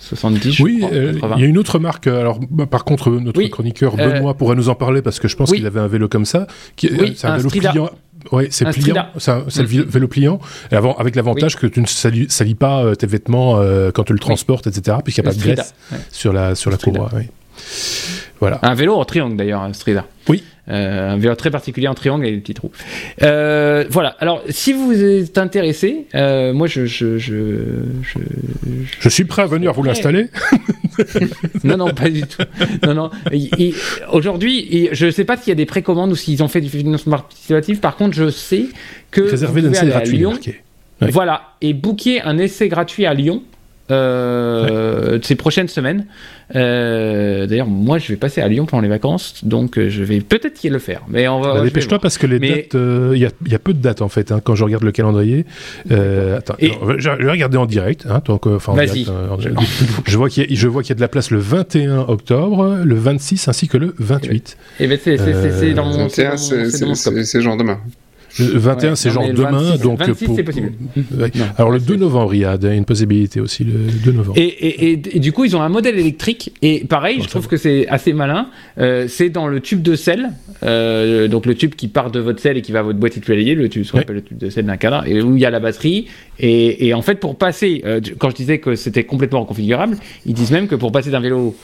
70. Oui, euh, il y a une autre marque. Alors, bah, par contre, notre chroniqueur Benoît pourrait nous en parler parce que je pense qu'il avait un vélo comme ça. Qui, c'est un, vélo pliant. Oui, c'est pliant, c'est le mm. vélo pliant, et avant, avec l'avantage que tu ne salis, pas tes vêtements quand tu le transportes, etc., puisqu'il n'y a pas de graisse sur la, sur la courroie. Voilà. Un vélo en triangle d'ailleurs, Strida. Oui. Euh, un vélo très particulier en triangle et des petits trous. Euh, voilà. Alors, si vous êtes intéressé, euh, moi, je je, je, je, suis prêt à venir vous l'installer. non, non, pas du tout. Non, non. Aujourd'hui, je ne sais pas s'il y a des précommandes ou s'ils ont fait du financement participatif. Par contre, je sais que réservé d'un essai gratuit. Lyon, Voilà, et booker un essai gratuit à Lyon euh, ces prochaines semaines. Euh, d'ailleurs, moi, je vais passer à Lyon pendant les vacances, donc euh, je vais peut-être y le faire. Mais on va. Bah, dépêche-toi parce que les dates, il y, a peu de dates en fait. Hein, quand je regarde le calendrier, attends, je vais regarder en direct. Hein, donc, enfin, je vois qu'il y, je vois qu'il y a de la place le 21 octobre, le 26 ainsi que le 28. Et ben c'est dans mon. C'est genre demain. Le 21, c'est genre demain. donc 26, c'est possible. Alors le 2 novembre, il y a une possibilité aussi, le 2 novembre. Et, et, du coup, ils ont un modèle électrique. Et pareil, je trouve que c'est assez malin. Euh, c'est dans le tube de sel. Euh, donc le tube qui part de votre sel et qui va à votre de pédalier, le tube, ce qu'on appelle le tube de sel d'un cadre, et où il y a la batterie. Et, en fait, pour passer, euh, quand je disais que c'était complètement reconfigurable, ils disent même que pour passer d'un vélo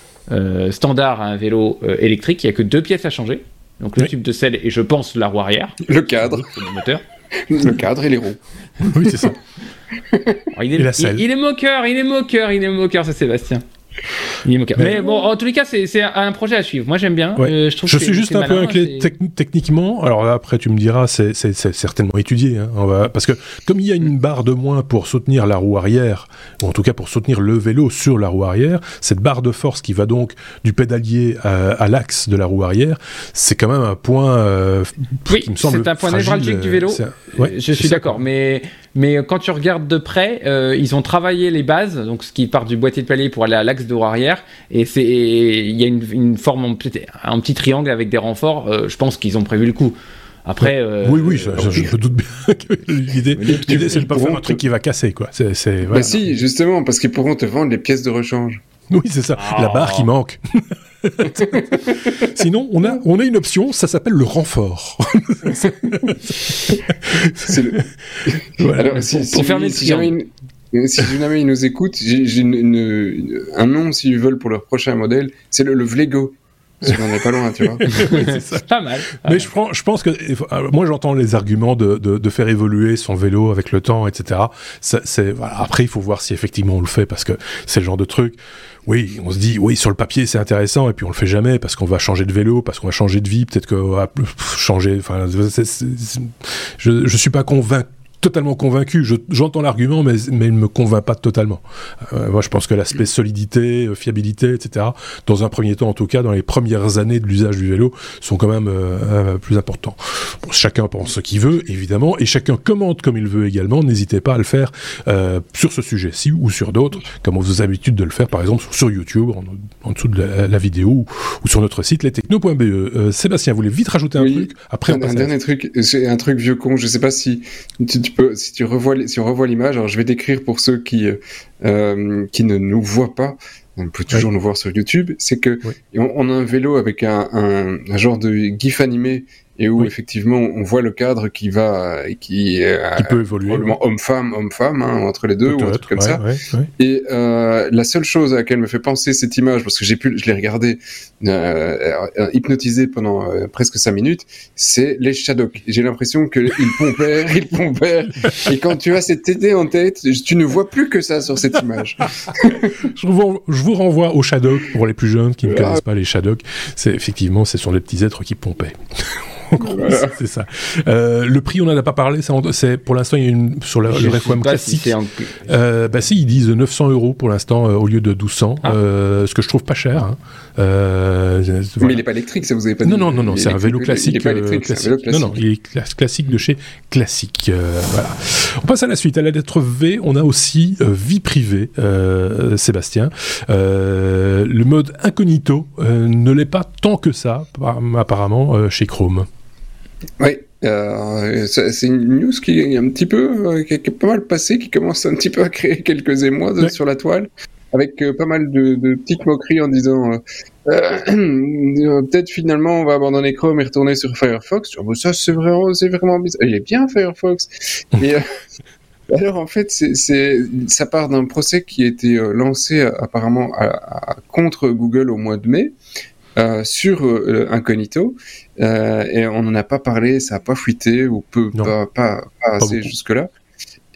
standard à un vélo électrique, il n'y a que deux pièces à changer. Donc le tube de sel et je pense la roue arrière. Le cadre. Le moteur. Le cadre et les roues. oui, c'est ça. il, est, et la selle. Il, il, est moqueur, il est moqueur, il est moqueur, c'est Sébastien. Mais, bon, en tous les cas, c'est un projet à suivre. Moi, j'aime bien. Euh, je, suis juste un peu inquiet techniquement. Alors après, tu me diras, c'est certainement étudié. Hein. On va... Parce que comme il y a une barre de moins pour soutenir la roue arrière, ou en tout cas pour soutenir le vélo sur la roue arrière, cette barre de force qui va donc du pédalier à, l'axe de la roue arrière, c'est quand même un point euh, oui, qui me semble c'est un point névralgique du vélo. je suis d'accord, mais mais quand tu regardes de près, euh, ils ont travaillé les bases, donc ce qui part du boîtier de palier pour aller à l'axe de roue arrière, et c'est il y a une, forme en un petit triangle avec des renforts. Euh, je pense qu'ils ont prévu le coup. Après, euh, oui, oui, je, je, doute bien que l'idée, c'est de pas faire un truc qui va casser, quoi. C'est, Bah si, justement, parce qu'ils pourront te vendre les pièces de rechange. Oui, c'est ça. La barre qui manque. Sinon, on a, on a une option, ça s'appelle le renfort. Alors, si, si, jamais, si jamais ils nous écoutent, j'ai un nom s'ils veulent pour leur prochain modèle, c'est le, le Vlego. Si on n'est pas loin, tu vois. c'est pas mal. Mais je, prends, je pense que euh, moi j'entends les arguments de, de, de, faire évoluer son vélo avec le temps, etc. c'est voilà. Après, il faut voir si effectivement on le fait parce que c'est le genre de truc oui, on se dit, oui, sur le papier, c'est intéressant, et puis on le fait jamais parce qu'on va changer de vélo, parce qu'on va changer de vie, peut-être qu'on va changer. Enfin, je, je suis pas convaincu totalement convaincu. J'entends l'argument, mais, mais il ne me convainc pas totalement. Euh, moi, je pense que l'aspect solidité, euh, fiabilité, etc., dans un premier temps, en tout cas, dans les premières années de l'usage du vélo, sont quand même euh, plus importants. chacun pense ce qu'il veut, évidemment, et chacun commente comme il veut également. N'hésitez pas à le faire sur ce sujet-ci ou sur d'autres, comme vous avez l'habitude de le faire, par exemple, sur YouTube, en, dessous de la, vidéo, ou, sur notre site, lestechno.be. Sébastien, vous voulez vite rajouter un truc? Après, un, un dernier truc, c'est un truc vieux con, je sais pas si tu si tu revois, si on revoit l'image, alors je vais décrire pour ceux qui, euh, qui ne nous voient pas, on peut toujours nous voir sur YouTube, c'est que on, a un vélo avec un, un, genre de gif animé et où effectivement on voit le cadre qui va, qui, qui peut évoluer, probablement homme-femme, homme-femme, hein, entre les deux ou un truc comme ça. Et la seule chose à laquelle me fait penser cette image, parce que j'ai pu, je l'ai regardé hypnotisé pendant presque cinq minutes, c'est les Shadok. J'ai l'impression qu'ils pompaient, ils pompaient, et quand tu as cette idée en tête, tu ne vois plus que ça sur cette image. je, vous, je vous renvoie aux Shadok pour les plus jeunes qui ne ah. connaissent pas les Shadok. C'est effectivement, ce sont les petits êtres qui pompaient. C'est ça. Euh, le prix, on n'en a pas parlé. C'est pour l'instant, il y a une sur le, le classique. Si euh, bah si, ils disent 900 euros pour l'instant euh, au lieu de 1200, ah. euh, ce que je trouve pas cher. Hein. Euh, Mais il n'est pas électrique, ça vous avez pas dit. Non, non, non, non c'est un vélo classique. Il est pas électrique, classique. Vélo classique. Non, non, il est classique de chez Classique. voilà. On passe à la suite. À la lettre V, on a aussi vie privée, Sébastien. le mode incognito ne l'est pas tant que ça, apparemment, chez Chrome. Oui, euh, c'est une news qui est un petit peu, euh, qui, est pas mal passée, qui commence un petit peu à créer quelques émois sur la toile, avec euh, pas mal de, de, petites moqueries en disant peut-être finalement on va abandonner Chrome et retourner sur Firefox. Oh, ça c'est vraiment, c'est vraiment bizarre. Il est bien Firefox. et, alors en fait, c'est, ça part d'un procès qui a été lancé apparemment à, contre Google au mois de mai. Euh, sur euh, Incognito euh, et on n'en a pas parlé, ça n'a pas fuité ou peu, pas, pas, assez jusque-là.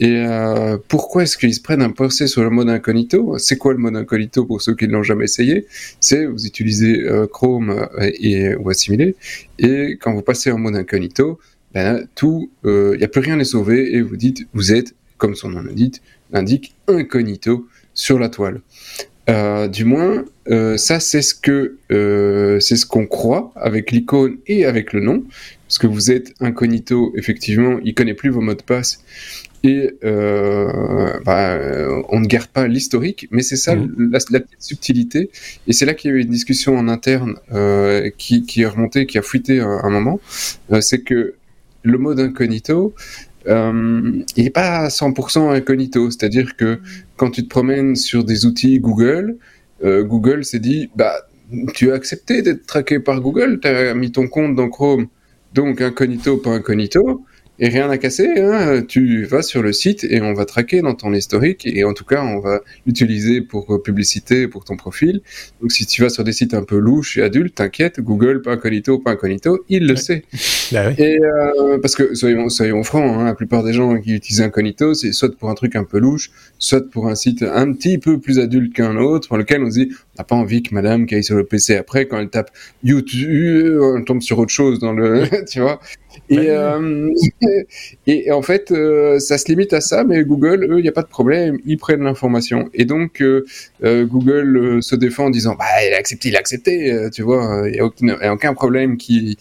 Et pourquoi est-ce qu'ils se prennent un procès sur le mode incognito? C'est quoi le mode incognito pour ceux qui ne l'ont jamais essayé? C'est vous utilisez Chrome et, ou assimilé, et quand vous passez en mode incognito, ben, tout, il n'y a plus rien à sauver et vous dites, vous êtes, comme son nom l'indique incognito sur la toile. Euh, du moins, euh, ça c'est ce que euh, c'est ce qu'on croit avec l'icône et avec le nom, parce que vous êtes incognito. Effectivement, il connaît plus vos mots de passe et bah, on ne garde pas l'historique. Mais c'est ça mmh. la, petite subtilité. Et c'est là qu'il y a eu une discussion en interne qui, qui est remontée, qui a fuité un, un moment. c'est que le mode incognito, euh, il n'est pas 100% incognito. C'est-à-dire que quand tu te promènes sur des outils Google, euh, Google s'est dit, bah, tu as accepté d'être traqué par Google, tu as mis ton compte dans Chrome, donc incognito, pas incognito et rien à casser. Hein. Tu vas sur le site et on va traquer dans ton historique et en tout cas on va l'utiliser pour publicité pour ton profil. Donc si tu vas sur des sites un peu louches et adultes, t'inquiète, Google pas incognito, pas incognito, il le sait. Bah et euh, parce que soyons, soyons francs, hein, la plupart des gens qui utilisent incognito, c'est soit pour un truc un peu louche, soit pour un site un petit peu plus adulte qu'un autre, pour lequel on se dit on n'a pas envie que Madame qui aille sur le PC après quand elle tape YouTube, on tombe sur autre chose dans le, tu vois. Et, euh, et, en fait, euh, ça se limite à ça, mais Google, eux, il n'y a pas de problème, ils prennent l'information. Et donc, euh, Google se défend en disant, bah, il a accepté, il a accepté, tu vois, il n'y a, a, aucun problème qui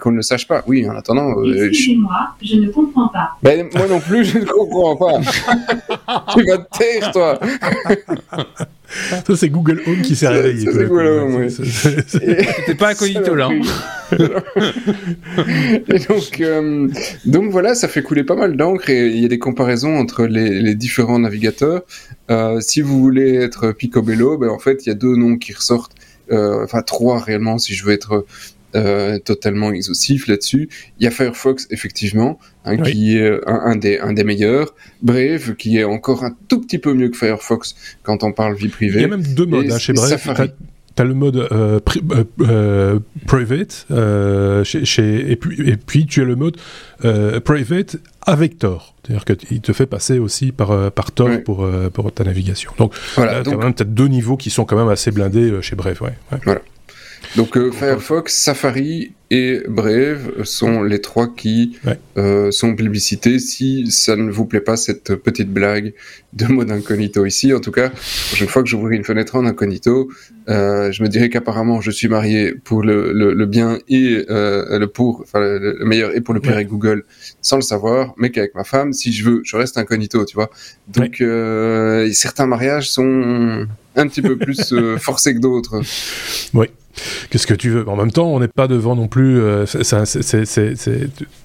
qu'on ne le sache pas. Oui, en attendant. Excusez-moi, je... ne comprends pas. Ben, moi non plus, je ne comprends pas. tu vas te taire, toi. Ça, c'est Google Home qui s'est réveillé. C'est Google Home, oui. C'était pas incognito, là. et donc, euh, donc voilà, ça fait couler pas mal d'encre et il y a des comparaisons entre les, les différents navigateurs. Euh, si vous voulez être Picobello, ben en fait, il y a deux noms qui ressortent. Euh, enfin, trois réellement, si je veux être euh, totalement exhaustif là-dessus. Il y a Firefox, effectivement, hein, qui est un, des, un des meilleurs. Brave, qui est encore un tout petit peu mieux que Firefox quand on parle vie privée. Il y a même deux modes hein, chez Brave. Tu as le mode euh, euh, euh private chez, chez, et, puis, et puis tu as le mode private avec Tor. C'est-à-dire qu'il te fait passer aussi par, par Tor pour, pour ta navigation. Donc, voilà, tu as même deux niveaux qui sont quand même assez blindés chez Brave. Ouais, Voilà. Donc euh, Firefox, Safari et Brave sont les trois qui euh, sont publicités. Si ça ne vous plaît pas cette petite blague de mode incognito ici, en tout cas, prochaine fois que j'ouvrirai une fenêtre en incognito, euh, je me dirais qu'apparemment je suis marié pour le, le, bien et le pour, enfin le, meilleur et pour le pire avec Google, sans le savoir, mais qu'avec ma femme, si je veux, je reste incognito, tu vois. Donc certains mariages sont un petit peu plus forcés que d'autres. Oui. Qu'est-ce que tu veux? En même temps, on n'est pas devant non plus. Euh,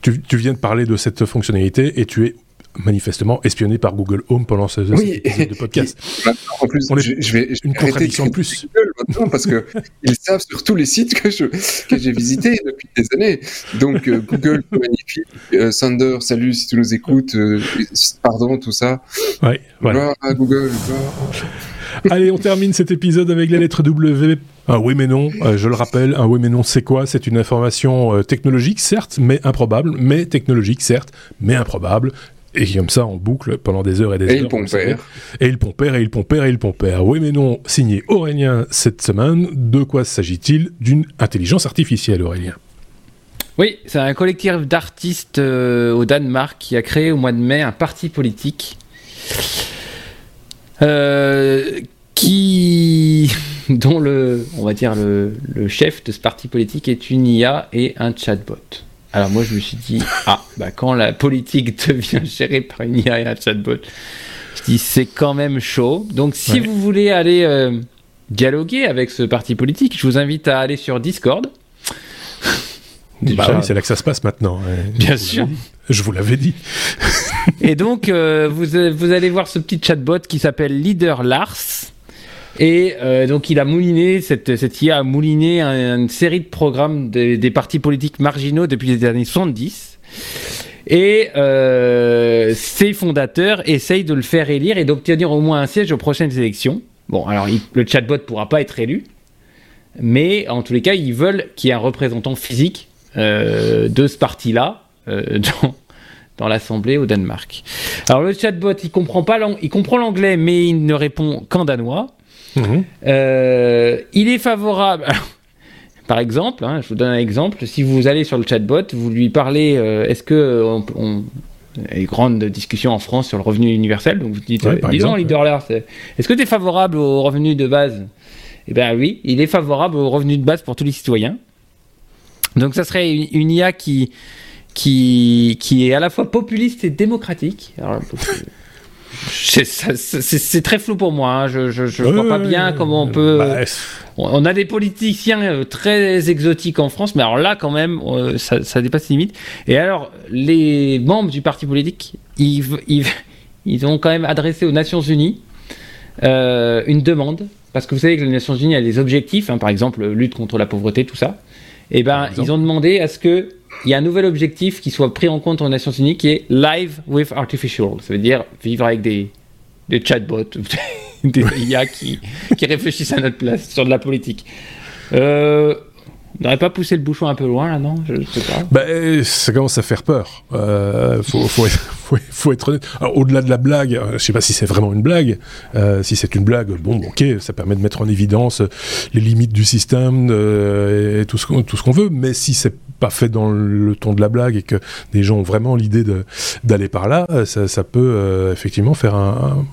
tu, viens de parler de cette fonctionnalité et tu es manifestement espionné par Google Home pendant ce, oui. de podcast. en plus, on est, je, vais, une contradiction de plus. parce que ils savent sur tous les sites que je que j'ai visités depuis des années. Donc euh, Google, magnifique. Euh, Sander, salut si tu nous écoutes. Euh, pardon, tout ça. Ouais, voilà. Google. Allez, on termine cet épisode avec la lettre W. Un oui mais non, je le rappelle, un oui mais non c'est quoi? C'est une information technologique certes, mais improbable, mais technologique certes, mais improbable. Et comme ça, on boucle pendant des heures et des et heures. Il pompère. Et il pompère, et il pompère, et il pompère. Oui, mais non, signé Aurélien cette semaine. De quoi s'agit-il? D'une intelligence artificielle, Aurélien. Oui, c'est un collectif d'artistes euh, au Danemark qui a créé au mois de mai un parti politique euh, qui, dont le, on va dire le, le chef de ce parti politique est une IA et un chatbot. Alors moi, je me suis dit, ah, bah quand la politique devient gérée par une IA et un chatbot, je dis, c'est quand même chaud. Donc si vous voulez aller euh, dialoguer avec ce parti politique, je vous invite à aller sur Discord. Bah oui, c'est là que ça se passe maintenant. Bien sûr. Je vous l'avais dit. et donc, euh, vous, vous allez voir ce petit chatbot qui s'appelle Leader Lars. Et euh, donc il a mouliné, cette, IA a mouliné une série de programmes des partis politiques marginaux depuis les années 70. Et euh, ses fondateurs essayent de le faire élire et d'obtenir au moins un siège aux prochaines élections. Bon, alors le chatbot pourra pas être élu, mais en tous les cas, ils veulent qu'il y ait un représentant physique euh, de ce parti-là dans, dans l'Assemblée au Danemark. Alors le chatbot, il comprend pas, il comprend l'anglais, mais il ne répond qu'en danois. Mhm. Euh, il est favorable. par exemple, hein, je vous donne un exemple. Si vous allez sur le chatbot, vous lui parlez. Euh, est-ce que on, on il y a une grande discussion en France sur le revenu universel. Donc vous dites, ouais, disons, leader est-ce que tu es favorable au revenu de base? Eh bien oui, il est favorable au revenu de base pour tous les citoyens. Donc ça serait une, une IA qui, qui, qui est à la fois populiste et démocratique. Alors, c'est très flou pour moi. Hein. Je ne vois pas bien comment on peut. Bah, on a des politiciens euh, très exotiques en France, mais alors là, quand même, euh, ça, ça dépasse les limites. Et alors, les membres du parti politique, ils, ils, ils ont quand même adressé aux Nations Unies euh, une demande, parce que vous savez que les Nations Unies a des objectifs, hein, par exemple, lutte contre la pauvreté, tout ça. Et eh ben, ils ont demandé à ce que il y a un nouvel objectif qui soit pris en compte aux Nations Unies qui est Live with Artificial. Ça veut dire vivre avec des, des chatbots, des IA qui, qui réfléchissent à notre place sur de la politique. Euh, on n'aurait pas poussé le bouchon un peu loin là, non? Je sais pas. Bah, ça commence à faire peur. Euh, faut, faut, être, faut, être honnête. Au-delà de la blague, euh, je sais pas si c'est vraiment une blague. Euh, si c'est une blague, bon, ok, ça permet de mettre en évidence les limites du système euh, et tout ce, tout ce qu'on veut. Mais si c'est pas fait dans le ton de la blague et que des gens ont vraiment l'idée d'aller par là, euh, ça, ça peut euh, effectivement faire un,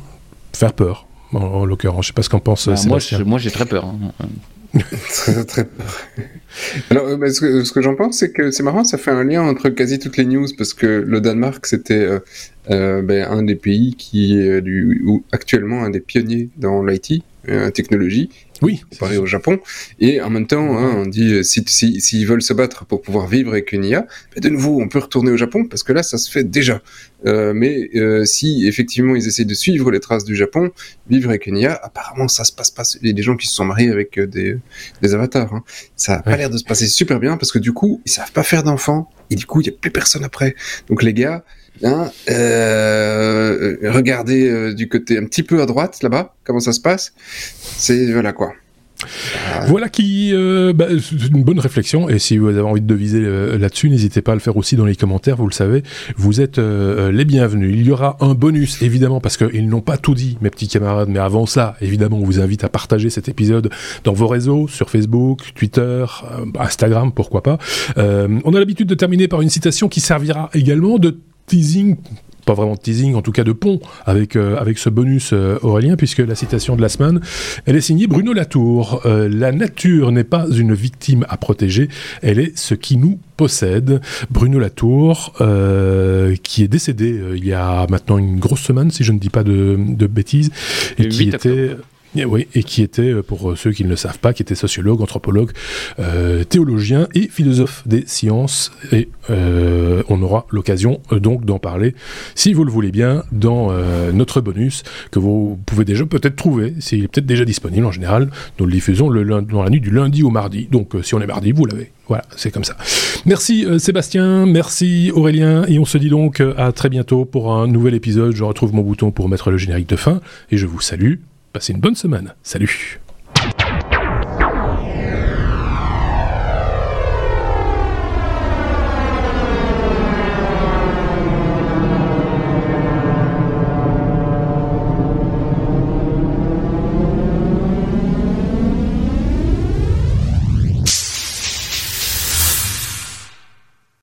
faire peur. En, en l'occurrence, je sais pas ce qu'en pense. Bah, moi, j'ai très peur. Hein. très, très peur. Alors, euh, ce que, j'en pense, c'est que c'est marrant, ça fait un lien entre quasi toutes les news, parce que le Danemark, c'était euh, euh, ben, un des pays qui est ou actuellement un des pionniers dans l'IT, la technologie, oui. Comparé au Japon. Et en même temps, hein, on dit, euh, s'ils si, si, veulent se battre pour pouvoir vivre avec une IA, ben, de nouveau, on peut retourner au Japon parce que là, ça se fait déjà. Euh, mais euh, si effectivement ils essayent de suivre les traces du Japon, vivre avec une IA, apparemment ça se passe pas. Il y a des gens qui se sont mariés avec euh, des, des avatars. Hein. Ça a pas l'air de se passer super bien parce que du coup, ils savent pas faire d'enfants et du coup, il y a plus personne après. Donc les gars, Hein, euh, regardez euh, du côté un petit peu à droite là-bas, comment ça se passe. C'est voilà quoi. Voilà qui, euh, bah, une bonne réflexion. Et si vous avez envie de viser euh, là-dessus, n'hésitez pas à le faire aussi dans les commentaires. Vous le savez, vous êtes euh, les bienvenus. Il y aura un bonus, évidemment, parce qu'ils n'ont pas tout dit, mes petits camarades. Mais avant ça, évidemment, on vous invite à partager cet épisode dans vos réseaux, sur Facebook, Twitter, Instagram, pourquoi pas. on a l'habitude de terminer par une citation qui servira également de teasing pas vraiment de teasing, en tout cas de pont avec euh, avec ce bonus euh, Aurélien, puisque la citation de la semaine, elle est signée Bruno Latour. Euh, la nature n'est pas une victime à protéger, elle est ce qui nous possède. Bruno Latour, qui est décédé il y a maintenant une grosse semaine, si je ne dis pas de, de bêtises, et qui était Et oui, et qui était, pour ceux qui ne le savent pas, qui était sociologue, anthropologue, théologien et philosophe des sciences. Et on aura l'occasion donc d'en parler, si vous le voulez bien, dans notre bonus que vous pouvez déjà peut-être trouver, s'il est peut-être déjà disponible en général. Nous le diffusons le, dans la nuit du lundi au mardi. Donc si on est mardi, vous l'avez. Voilà, c'est comme ça. Merci euh, Sébastien, merci Aurélien, et on se dit donc euh, à très bientôt pour un nouvel épisode. Je retrouve mon bouton pour mettre le générique de fin, et je vous salue. Passez une bonne semaine. Salut